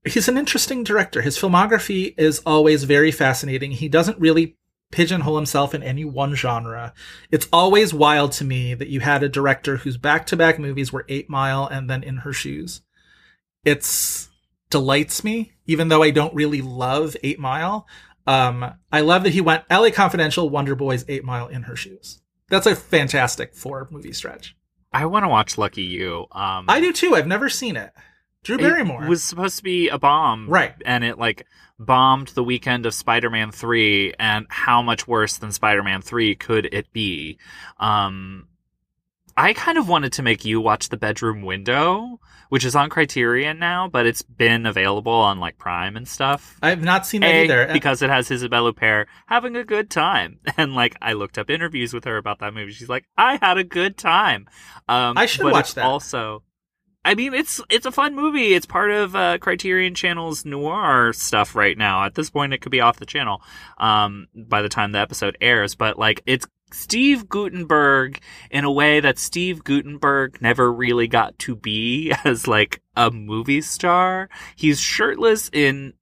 he's an interesting director. His filmography is always very fascinating. He doesn't really pigeonhole himself in any one genre. It's always wild to me that you had a director whose back-to-back movies were 8 Mile and then In Her Shoes. It's delights me even though I don't really love 8 Mile. Um I love that he went LA Confidential, Wonder Boys, 8 Mile, In Her Shoes. That's a fantastic four movie stretch. I want to watch Lucky You. Um, I do too. I've never seen it. Drew Barrymore. It was supposed to be a bomb, Right. And it like bombed the weekend of Spider-Man Three. And how much worse than Spider-Man Three could it be? Um, I kind of wanted to make you watch The Bedroom Window, which is on Criterion now, but it's been available on like Prime and stuff. I've not seen that A, either. because it has Isabelle Huppert having a good time, and like I looked up interviews with her about that movie. She's like, "I had a good time." Um, I should watch that. Also, I mean, it's it's a fun movie. It's part of uh, Criterion Channel's noir stuff right now. At this point, it could be off the channel um, by the time the episode airs. But like, it's Steve Guttenberg in a way that Steve Guttenberg never really got to be as like a movie star. He's shirtless in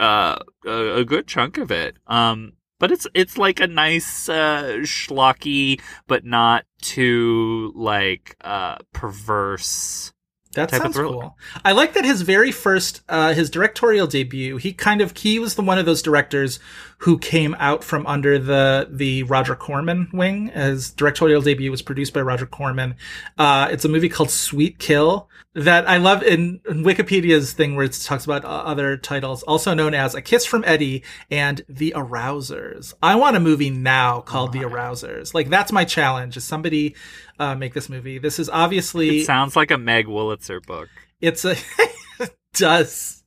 uh, a, a good chunk of it. Um, but it's it's like a nice uh, schlocky, but not too like uh, perverse. That type sounds cool. I like that his very first, uh, his directorial debut, he kind of, he was the one of those directors who came out from under the, the Roger Corman wing. His directorial debut was produced by Roger Corman. Uh, it's a movie called Sweet Kill that I love in, in Wikipedia's thing where it talks about uh, other titles, also known as A Kiss from Eddie and The Arousers. I want a movie now called The Arousers. Like that's my challenge is somebody, uh, make this movie. This is obviously It sounds like a Meg Wolitzer book. it's a it does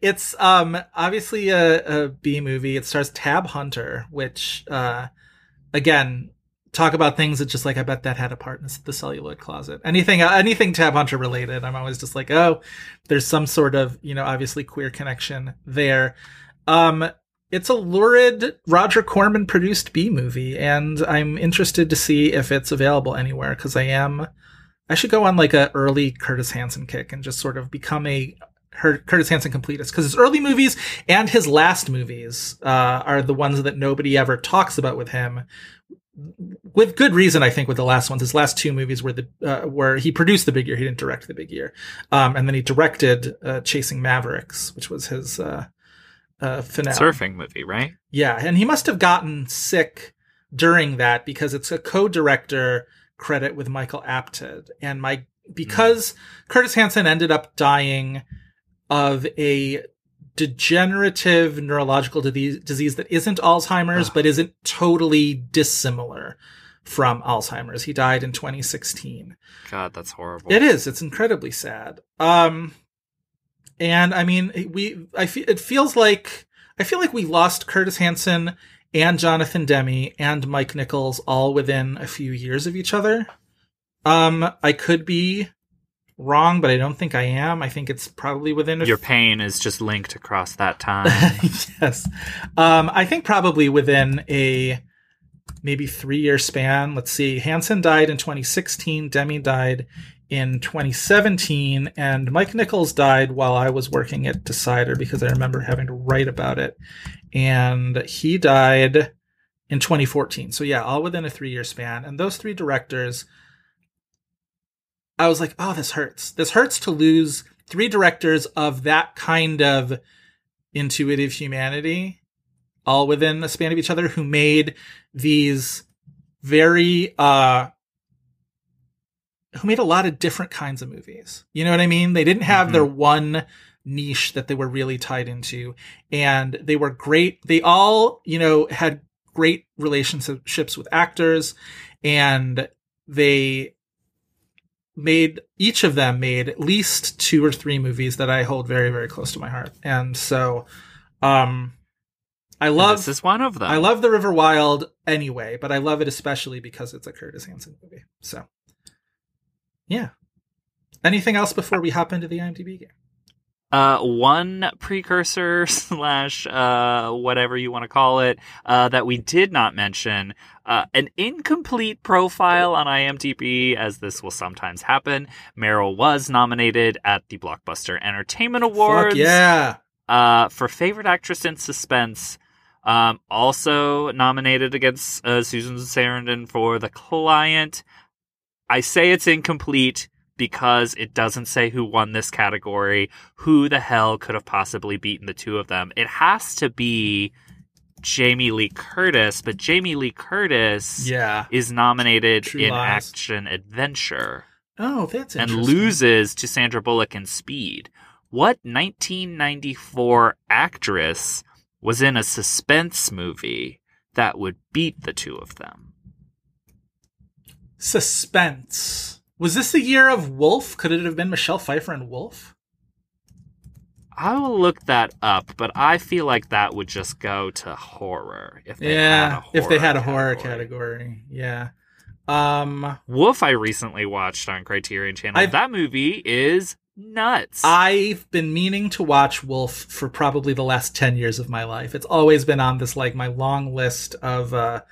it's um obviously a, a b movie. It stars tab hunter which uh again talk about things that just like i bet that had a part in the celluloid closet. Anything anything tab hunter related i'm always just like oh there's some sort of you know obviously queer connection there. Um it's a lurid roger corman produced b movie and i'm interested to see if it's available anywhere because i am I should go on like a early Curtis Hanson kick and just sort of become a her Curtis Hanson completist because his early movies and his last movies uh, are the ones that nobody ever talks about with him. With good reason, I think. With the last ones, his last two movies were the uh, where he produced the Big Year. He didn't direct the Big Year, um, and then he directed uh, Chasing Mavericks, which was his uh, uh, finale. Surfing movie, right? Yeah, and he must have gotten sick during that because it's a co-director credit with Michael Apted, and my because Curtis Hanson ended up dying of a degenerative neurological disease, disease that isn't Alzheimer's Ugh. but isn't totally dissimilar from Alzheimer's. He died in 2016. God, that's horrible. It is. It's incredibly sad. Um, and I mean, we. I feel it feels like I feel like we lost Curtis Hanson and Jonathan Demme and Mike Nichols all within a few years of each other. Um, I could be wrong, but I don't think I am. I think it's probably within a Your pain is just linked across that time. yes. Um, I think probably within a maybe three year span. Let's see. Hanson died in 2016. Demme died in 2017. And Mike Nichols died while I was working at Decider because I remember having to write about it. And he died in 2014. So, yeah, all within a three year span. And those three directors, I was like, oh, this hurts. This hurts to lose three directors of that kind of intuitive humanity all within a span of each other who made these very uh who made a lot of different kinds of movies. You know what I mean? They didn't have Mhm. their one niche that they were really tied into and they were great. They all, you know, had great relationships with actors and they made each of them made at least two or three movies that I hold very very close to my heart. And so um I And love this is one of them. I love The River Wild anyway, but I love it especially because it's a Curtis Hanson movie. So, yeah. Anything else before we hop into the IMDb game? Uh, one precursor slash uh, whatever you want to call it uh, that we did not mention uh, an incomplete profile on IMDb, as this will sometimes happen. Meryl was nominated at the Blockbuster Entertainment Awards Fuck yeah. uh, for favorite actress in suspense. Um, also nominated against uh, Susan Sarandon for The Client. I say it's incomplete because it doesn't say who won this category. Who the hell could have possibly beaten the two of them? It has to be Jamie Lee Curtis, but Jamie Lee Curtis Yeah. is nominated True in Lies. Action Adventure Oh, that's and loses to Sandra Bullock in Speed. What 1994 actress was in a suspense movie that would beat the two of them? Suspense. Was this the year of Wolf? Could it have been Michelle Pfeiffer and Wolf? I will look that up, but I feel like that would just go to horror if they yeah, had a horror if they had a horror category. category. Yeah. Um, Wolf, I recently watched on Criterion Channel. I've- that movie is nuts. I've been meaning to watch Wolf for probably the last 10 years of my life. It's always been on this like my long list of uh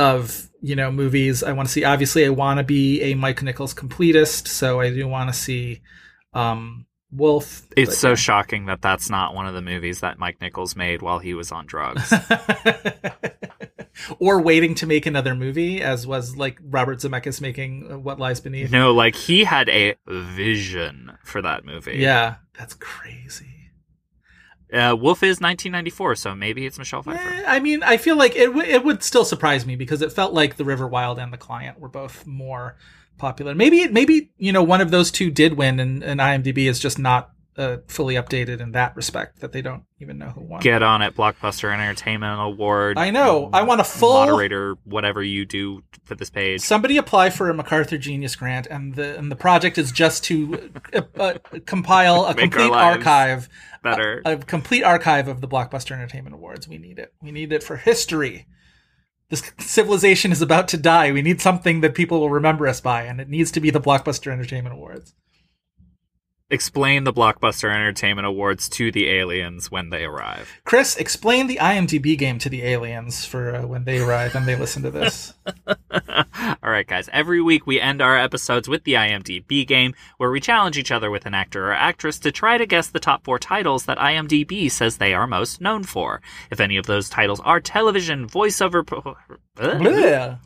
of, you know, movies I want to see. Obviously, I want to be a Mike Nichols completist, so I do want to see um Wolf. it's but so yeah. shocking that that's not one of the movies that Mike Nichols made while he was on drugs. or waiting to make another movie as was like Robert Zemeckis making uh, What Lies Beneath. no, like he had a vision for that movie. Yeah, that's crazy. Uh, Wolf is 1994, so maybe it's Michelle Pfeiffer. Eh, I mean, I feel like it w- it would still surprise me because it felt like The River Wild and The Client were both more popular. Maybe maybe you know one of those two did win, and, and IMDb is just not uh, fully updated in that respect that they don't even know who won. Get on it, Blockbuster Entertainment Award. I know. I want a full moderator, whatever you do for this page. Somebody apply for a MacArthur Genius Grant, and the and the project is just to uh, uh, compile a complete archive, Better. a complete archive of the Blockbuster Entertainment Awards. We need it. We need it for history. This civilization is about to die. We need something that people will remember us by, and it needs to be the Blockbuster Entertainment Awards. Explain the Blockbuster Entertainment Awards to the aliens when they arrive. Chris, explain the IMDb game to the aliens for uh, when they arrive and they listen to this. All right, guys. Every week we end our episodes with the IMDb game, where we challenge each other with an actor or actress to try to guess the top four titles that IMDb says they are most known for. If any of those titles are television, voiceover. Po- uh, Bleh.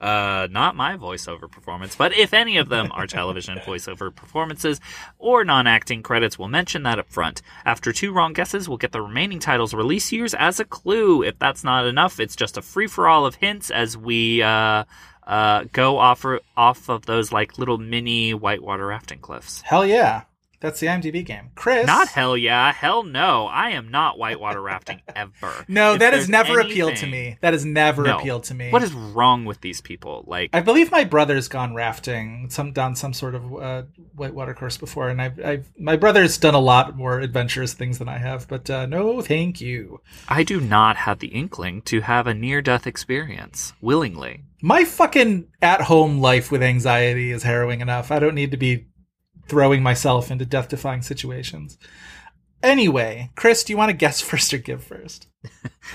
Uh, not my voiceover performance, but if any of them are television voiceover performances or non-acting credits, we'll mention that up front. After two wrong guesses, we'll get the remaining titles' release years as a clue. If that's not enough, it's just a free-for-all of hints as we uh, uh, go off off of those like little mini whitewater rafting cliffs. Hell yeah. That's the IMDb game. Chris. Not hell yeah, hell no. I am not whitewater rafting ever. No, If that has never appealed to me. That has never No. appealed to me. What is wrong with these people? Like, I believe my brother's gone rafting, some down some sort of uh, whitewater course before, and I've, I've my brother's done a lot more adventurous things than I have. But uh, no, thank you. I do not have the inkling to have a near death experience willingly. My fucking at home life with anxiety is harrowing enough. I don't need to be throwing myself into death defying situations. Anyway, Chris, do you want to guess first or give first?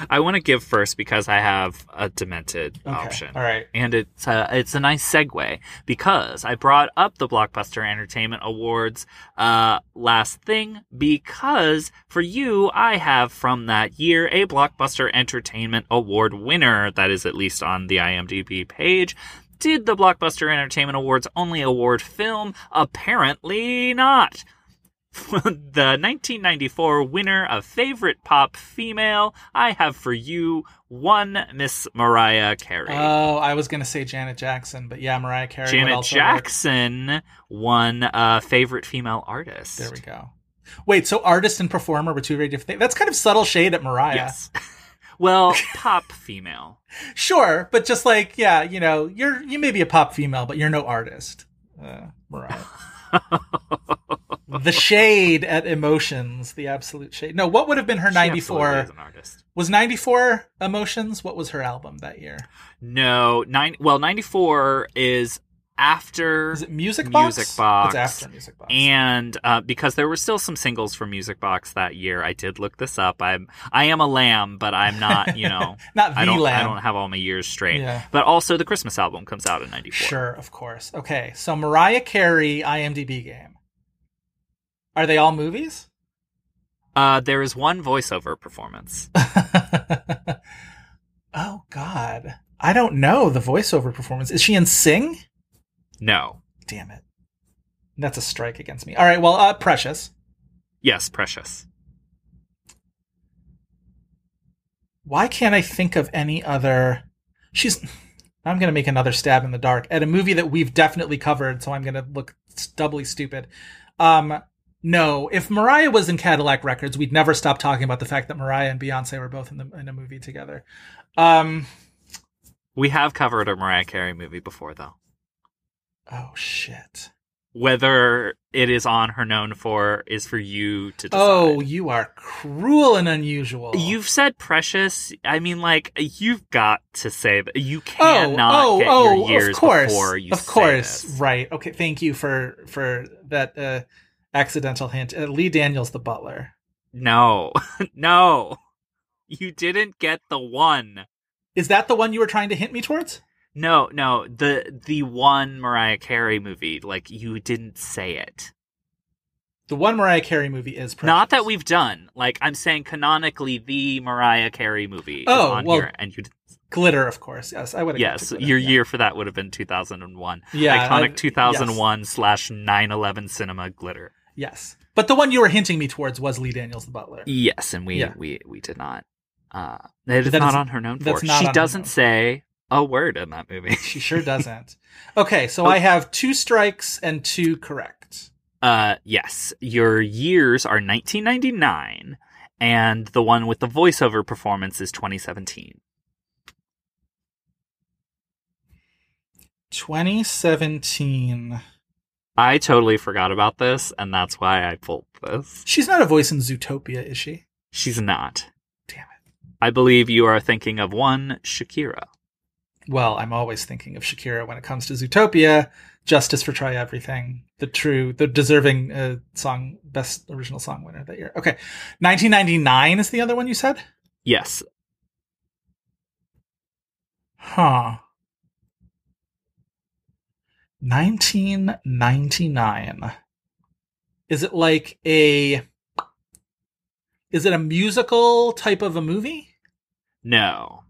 I want to give first because I have a demented Okay. option. All right. And it's a, it's a nice segue because I brought up the Blockbuster Entertainment Awards uh, last thing because for you, I have from that year a Blockbuster Entertainment Award winner that is at least on the IMDb page. Did the Blockbuster Entertainment Awards only award film? Apparently not. the 1994 winner of Favorite Pop Female, I have for you one Miss Mariah Carey. Oh, I was gonna say Janet Jackson, but yeah, Mariah Carey. Janet also work. Jackson won uh, Favorite Female Artist. There we go. Wait, so artist and performer were two very different things. That's kind of subtle shade at Mariah. Yes. well, pop female. Sure, but just like yeah, you know, you're you may be a pop female, but you're no artist, uh, Mariah. the shade at emotions, the absolute shade. No, what would have been her ninety four? ninety absolutely four? is an artist. Was ninety four emotions? What was her album that year? No, nine. Well, 94 is after Music Box? Music Box. It's after Music Box. And uh, because there were still some singles from Music Box that year, I did look this up. I'm I am a lamb, but I'm not. You know, Not the I don't. I don't have all my years straight. Yeah. But also, the Christmas album comes out in '94. Sure, of course. Okay, so Mariah Carey IMDb game. Are they all movies? Uh, there is one voiceover performance. oh God, I don't know the voiceover performance. Is she in Sing? No. Damn it, that's a strike against me. All right, well, uh, Precious. Yes, Precious. Why can't I think of any other? She's. I'm gonna make another stab in the dark at a movie that we've definitely covered, so I'm gonna look doubly stupid. Um, no, if Mariah was in Cadillac Records, we'd never stop talking about the fact that Mariah and Beyonce were both in the in a movie together. Um, We have covered a Mariah Carey movie before, though. Oh shit. Whether it is on her known for is for you to decide. Oh, you are cruel and unusual. You've said precious. I mean, like you've got to say that you oh, cannot oh, get oh, your years of course, before you of say course, this. right? Okay, thank you for for that uh, accidental hint. Uh, Lee Daniels, the butler. No, no, you didn't get the one. Is that the one you were trying to hint me towards? No, no, the the one Mariah Carey movie. Like you didn't say it. The one Mariah Carey movie is Precious. Not that we've done. Like I'm saying, canonically, the Mariah Carey movie Oh, on well, here, and you. glitter, of course. Yes, I would. have Yes, your year for that would have been 2001. Yeah, iconic I- 2001 slash 9/11 cinema glitter. Yes, but the one you were hinting me towards was Lee Daniels, the butler. Yes, and we Yeah. we we did not. Uh, it is not on her known for. She doesn't say a word in that movie. She sure doesn't. Okay, so Oh. I have two strikes and two correct. Uh, yes, your years are 1999, and the one with the voiceover performance is 2017. 2017. I totally forgot about this, and that's why I pulled this. She's not a voice in Zootopia, is she? She's not. Damn it. I believe you are thinking of one Shakira. Well, I'm always thinking of Shakira when it comes to Zootopia, Justice for Try Everything, the true, the deserving uh, song, best original song winner that year. Okay. 1999 is the other one you said? Yes. Huh. 1999. Is it like a. Is it a musical type of a movie? No.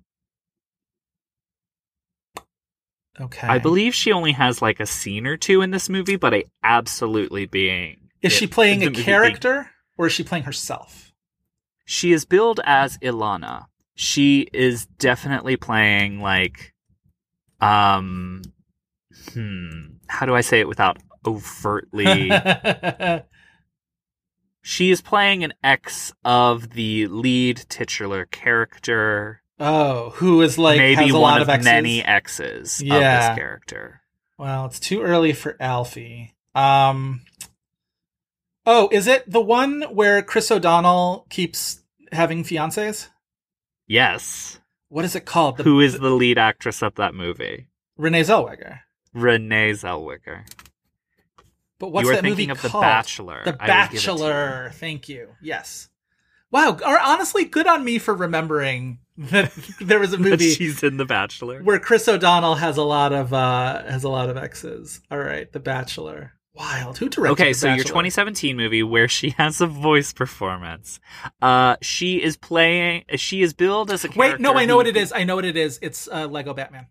Okay. I believe she only has like a scene or two in this movie, but I absolutely being. Is she playing a movie being- character or is she playing herself? She is billed as Ilana. She is definitely playing like um hmm how do I say it without overtly She is playing an ex of the lead titular character. Oh, who is like maybe has a one lot of, of many exes of Yeah. this character. Well, it's too early for Alfie. Um Oh, is it the one where Chris O'Donnell keeps having fiancés? Yes. What is it called? The, Who is the lead actress of that movie? Renee Zellweger. Renee Zellweger. But what's that thinking movie of The? Bachelor. The I will give it to you. Bachelor. Thank you. Yes. Wow. Or honestly, good on me for remembering that there was a movie she's in The Bachelor. where Chris O'Donnell has a lot of uh has a lot of exes. All right, The Bachelor. Wild. Who directed? Okay, so your 2017 movie where she has a voice performance. Uh, she is playing. She is billed as a character. Wait, no, I know who what it is. I know what it is. It's uh, Lego Batman.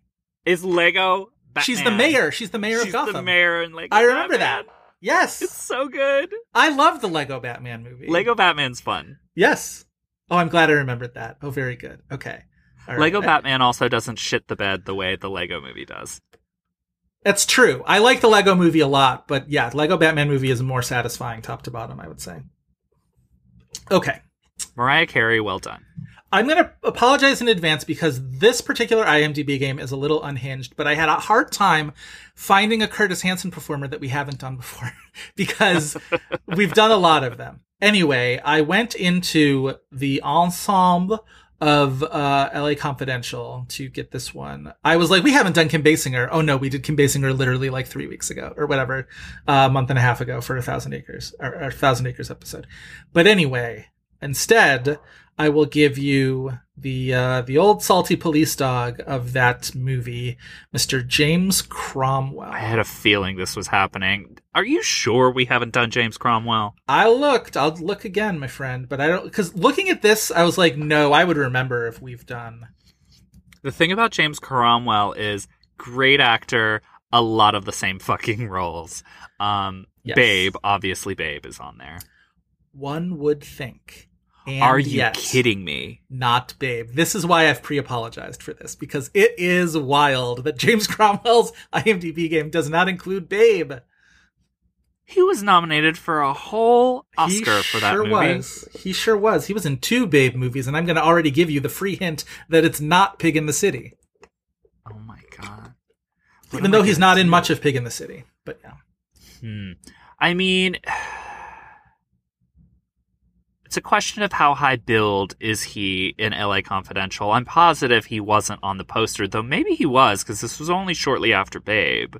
Is Lego? Batman. She's the mayor. She's the mayor She's of Gotham. the mayor and Lego. I remember Batman. that. Yes, It's so good. I love the Lego Batman movie. Lego Batman's fun. Yes. Oh, I'm glad I remembered that. Oh, very good. Okay. Right. Lego Batman also doesn't shit the bed the way the Lego movie does. That's true. I like the Lego movie a lot, but yeah, Lego Batman movie is more satisfying top to bottom, I would say. Okay. Mariah Carey, well done. I'm going to apologize in advance because this particular IMDb game is a little unhinged, but I had a hard time finding a Curtis Hanson performer that we haven't done before because we've done a lot of them. Anyway, I went into the ensemble of uh, LA Confidential to get this one. I was like, we haven't done Kim Basinger. Oh no, we did Kim Basinger literally like three weeks ago or whatever, uh, a month and a half ago for a thousand acres or, a thousand acres episode. But anyway, instead, I will give you the uh, the old salty police dog of that movie, Mr. James Cromwell. I had a feeling this was happening. Are you sure we haven't done James Cromwell? I looked. I'll look again, my friend. But I don't because looking at this, I was like, no, I would remember if we've done. The thing about James Cromwell is great actor, a lot of the same fucking roles. Um, Yes. Babe, obviously, Babe is on there. One would think. And Are you yet, kidding me? Not Babe. This is why I've pre-apologized for this because it is wild that James Cromwell's IMDb game does not include Babe. He was nominated for a whole he Oscar for that sure movie. was. He sure was. He was in two Babe movies, and I'm going to already give you the free hint that it's not Pig in the City, Oh my god! What even though he's not in much of Pig in the City. But yeah. Hmm. I mean, it's a question of how high billed is he in LA Confidential. I'm positive he wasn't on the poster, though maybe he was because this was only shortly after Babe.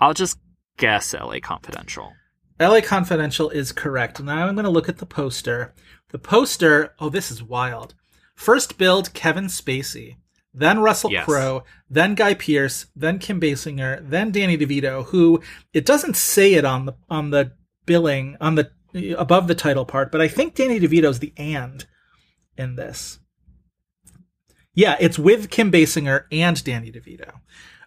I'll just guess LA Confidential. LA Confidential is correct. Now I'm going to look at the poster. The poster, oh, this is wild. First billed Kevin Spacey, then Russell Yes. Crowe, then Guy Pearce, then Kim Basinger, then Danny DeVito, who it doesn't say it on the on the billing on the above the title part, but I think Danny DeVito's the and in this. Yeah, it's with Kim Basinger and Danny DeVito.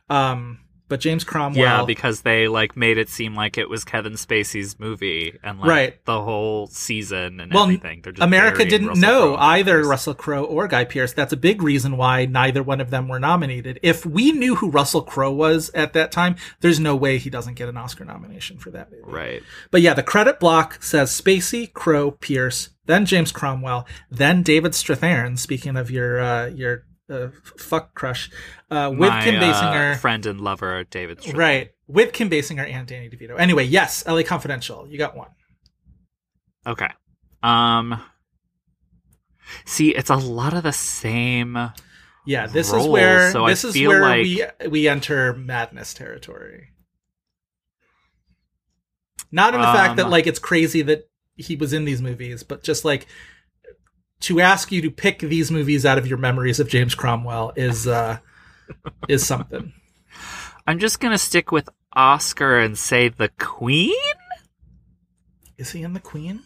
Um, but James Cromwell Yeah, because they like made it seem like it was Kevin Spacey's movie and like Right. the whole season and Well, everything. They're just America didn't Russell know Crowe. either Russell Crowe or Guy Pearce. That's a big reason why neither one of them were nominated. If we knew who Russell Crowe was at that time, there's no way he doesn't get an Oscar nomination for that movie. Right. But yeah, the credit block says Spacey, Crowe, Pearce, then James Cromwell, then David Strathairn. Speaking of your uh, your uh, fuck crush, uh, with My, Kim uh, Basinger, friend and lover David. Right? With Kim Basinger and Danny DeVito. Anyway, yes, LA Confidential. You got one. Okay. Um see, it's a lot of the same Yeah, this is where so I this is where like- we we enter madness territory. Not in the fact that Um, like it's crazy that he was in these movies, but just like to ask you to pick these movies out of your memories of James Cromwell is uh is something. I'm just gonna stick with Oscar and say the Queen. Is he in the Queen?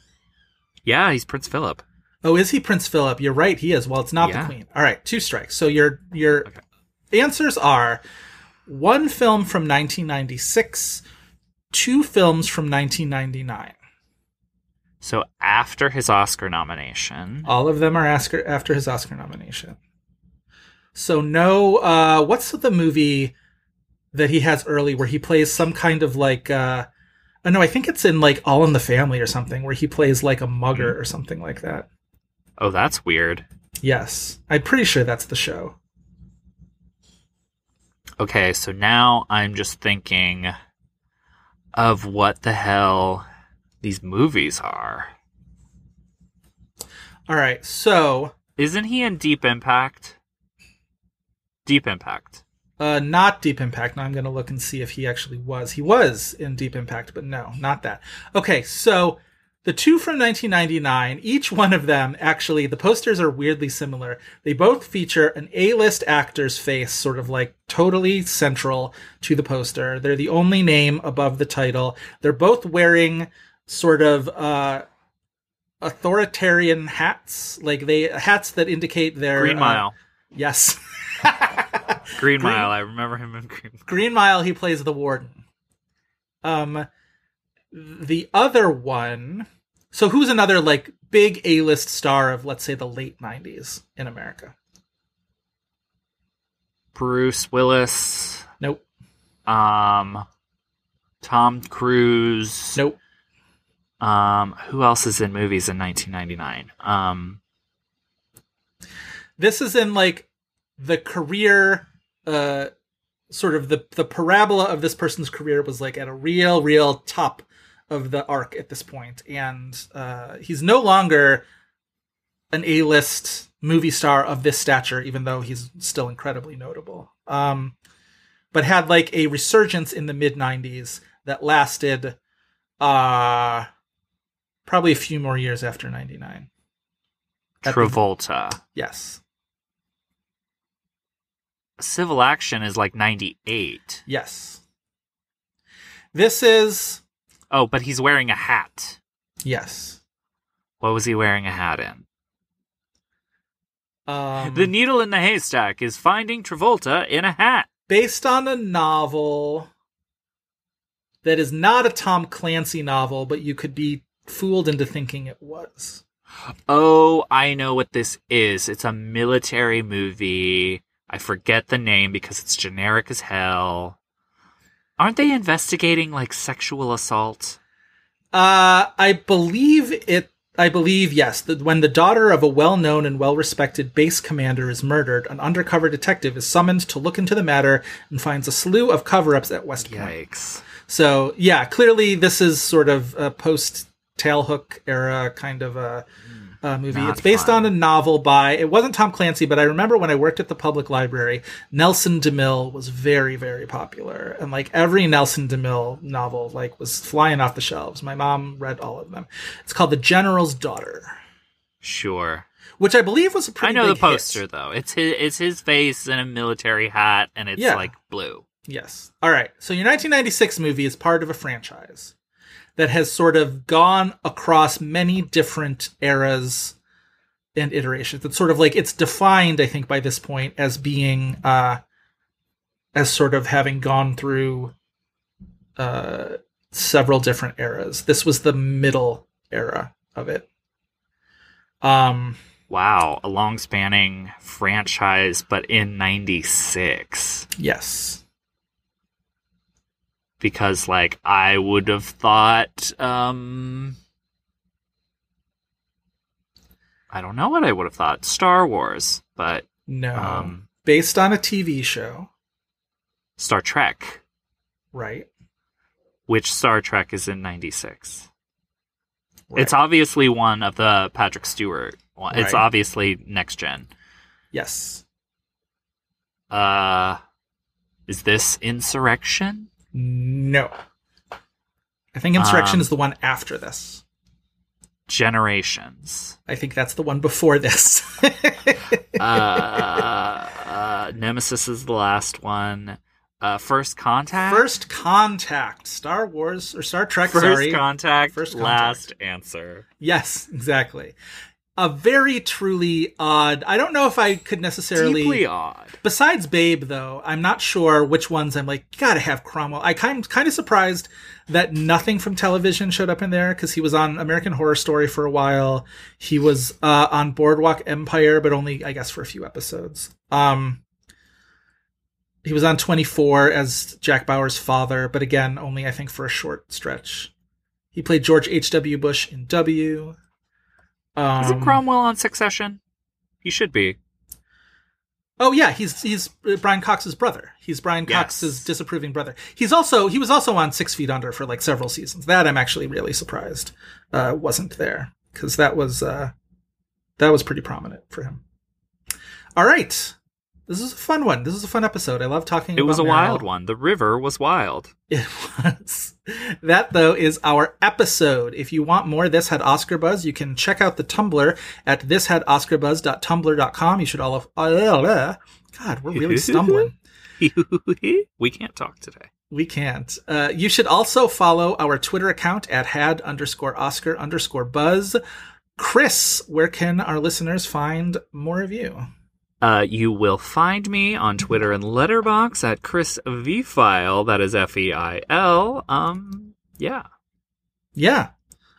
Yeah, he's Prince Philip. Oh, is he Prince Philip? You're right, he is. Well, it's not Yeah. the Queen. All right, two strikes. So your your Okay. answers are one film from 1996, two films from 1999. So after his Oscar nomination, All of them are Oscar after his Oscar nomination. So no, uh, what's the movie that he has early where he plays some kind of like, uh, oh no, I think it's in like All in the Family or something where he plays like a mugger or something like that. oh, that's weird. Yes, I'm pretty sure that's the show. Okay, so now I'm just thinking of what the hell these movies are. All right, so Isn't he in Deep Impact? Deep Impact. uh, not Deep Impact. Now I'm going to look and see if he actually was. He was in Deep Impact, but no, not that. Okay, so the two from 1999, each one of them actually, the posters are weirdly similar. They both feature an A-list actor's face, sort of like totally central to the poster. They're the only name above the title. They're both wearing sort of uh, authoritarian hats, like they hats that indicate their Green uh, Mile. yes. Green, Mile. I remember him in Green Mile. Green Mile, he plays the warden. Um, the other one. So who's another like big A-list star of let's say the late '90s in America? Bruce Willis. Nope. Um, Tom Cruise. Nope. Um, who else is in movies in 1999? Um, This is in like the career, uh, sort of the the parabola of this person's career was like at a real, real top of the arc at this point, and uh, he's no longer an A-list movie star of this stature, even though he's still incredibly notable. Um, but had like a resurgence in the mid '90s that lasted, uh, probably a few more years after '99. At the- Travolta. Yes. Civil Action is like 98. Yes. This is Oh, but he's wearing a hat. yes. What was he wearing a hat in? Um, the needle in the haystack is finding Travolta in a hat. based on a novel that is not a Tom Clancy novel, but you could be fooled into thinking it was. Oh, I know what this is. It's a military movie. I forget the name because it's generic as hell. Aren't they investigating like sexual assault? Uh, I believe it. I believe yes. That when the daughter of a well-known and well-respected base commander is murdered, an undercover detective is summoned to look into the matter and finds a slew of cover-ups at West Point. Yikes. So yeah, clearly this is sort of a post tailhook era kind of a, a hmm. movie. Not it's based fun. on a novel by it wasn't Tom Clancy, but I remember when I worked at the public library, Nelson DeMille was very very popular, and like every Nelson DeMille novel like was flying off the shelves. My mom read all of them. It's called The General's Daughter, Sure. which I believe was a pretty. I know the big hit. poster though. It's his it's his face in a military hat and it's Yeah. like blue. Yes. All right. So your 1996 movie is part of a franchise that has sort of gone across many different eras and iterations. It's sort of like it's defined, I think, by this point as being uh as sort of having gone through uh several different eras. This was the middle era of it. Um Wow, a long spanning franchise but in 96 yes. Because like I would have thought um I don't know what I would have thought. Star Wars, but No. um Based on a TV show, Star Trek. right? Which Star Trek is in 96? Right. It's obviously one of the Patrick Stewart one. It's Right. obviously next gen. Yes. Uh, is this Insurrection? No. I think Insurrection Um, is the one after this. Generations. I think that's the one before this. uh, uh, Nemesis is the last one. Uh, First Contact. First Contact, Star Wars or Star Trek. First sorry. Contact. First Contact. Last answer. Yes, exactly. A very truly odd. I don't know if I could necessarily. Deeply odd. Besides Babe, though, I'm not sure which ones I'm like, gotta have Cromwell. I kind kind of surprised that nothing from television showed up in there because he was on American Horror Story for a while. He was uh, on Boardwalk Empire, but only, I guess, for a few episodes. Um, he was on 24 as Jack Bauer's father, but again, only I think for a short stretch. He played George H.W. Bush in W. Um, Isn't Cromwell on Succession? He should be. Oh yeah, he's he's uh, Brian Cox's brother. He's Brian Yes. Cox's disapproving brother. He's also he was also on Six Feet Under for like several seasons. That I'm actually really surprised uh, wasn't there because that was uh, that was pretty prominent for him. All right, this is a fun one. This is a fun episode. I love talking. About it It was a wild one. The river was wild. It was. That though is our episode. If you want more This Had Oscar Buzz, you can check out the Tumblr at thishadoscarbuzz.tumblr.com. You should all of uh, God, we're really stumbling. we can't talk today. We can't. Uh, you should also follow our Twitter account at had underscore Oscar underscore Buzz. Chris, where can our listeners find more of you? Uh, you will find me on Twitter and Letterboxd at Chris V Feil. That is F E I L. Um, yeah. Yeah.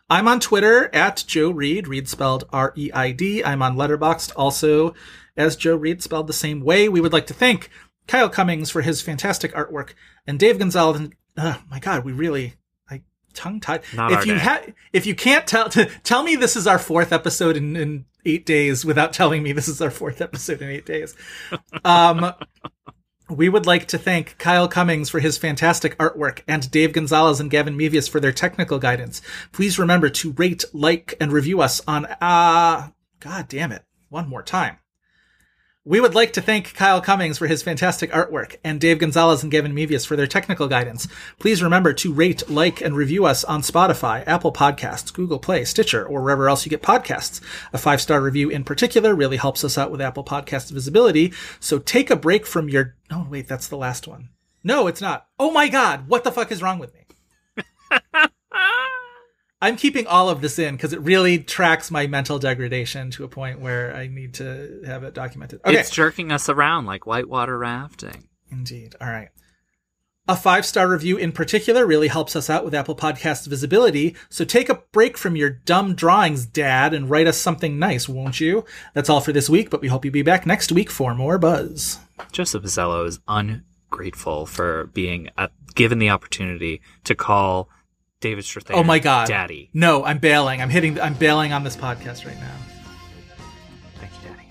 I'm on Twitter at Joe Reed, Reed spelled R E I D. I'm on Letterboxd also as Joe Reed spelled the same way. We would like to thank Kyle Cummings for his fantastic artwork and Dave Gonzalez. And, oh my God, we really like tongue tied. If you day. ha- if you can't tell, tell me this is our fourth episode in, in eight days without telling me this is our fourth episode in eight days. Um, we would like to thank Kyle Cummings for his fantastic artwork and Dave Gonzalez and Gavin Mevius for their technical guidance. Please remember to rate, like, and review us on, uh, god damn it, one more time. We would like to thank Kyle Cummings for his fantastic artwork and Dave Gonzalez and Gavin Mevius for their technical guidance. Please remember to rate, like, and review us on Spotify, Apple Podcasts, Google Play, Stitcher, or wherever else you get podcasts. A five star review in particular really helps us out with Apple Podcast visibility. So take a break from your. Oh, wait, that's the last one. No, it's not. Oh my God, what the fuck is wrong with me? I'm keeping all of this in because it really tracks my mental degradation to a point where I need to have it documented. Okay. It's jerking us around like whitewater rafting. Indeed. All right. A five star review in particular really helps us out with Apple Podcast visibility. So take a break from your dumb drawings, Dad, and write us something nice, won't you? That's all for this week, but we hope you'll be back next week for more buzz. Joseph Mazzello is ungrateful for being uh, given the opportunity to call David Strathairn. Oh my god, Daddy! No, I'm bailing. I'm hitting. I'm bailing on this podcast right now. Thank you, Daddy.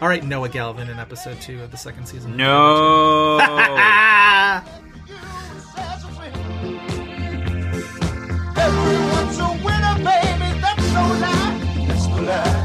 All right, Noah Galvin in episode two of the second season. No. Everyone's a winner, baby. That's so. That's.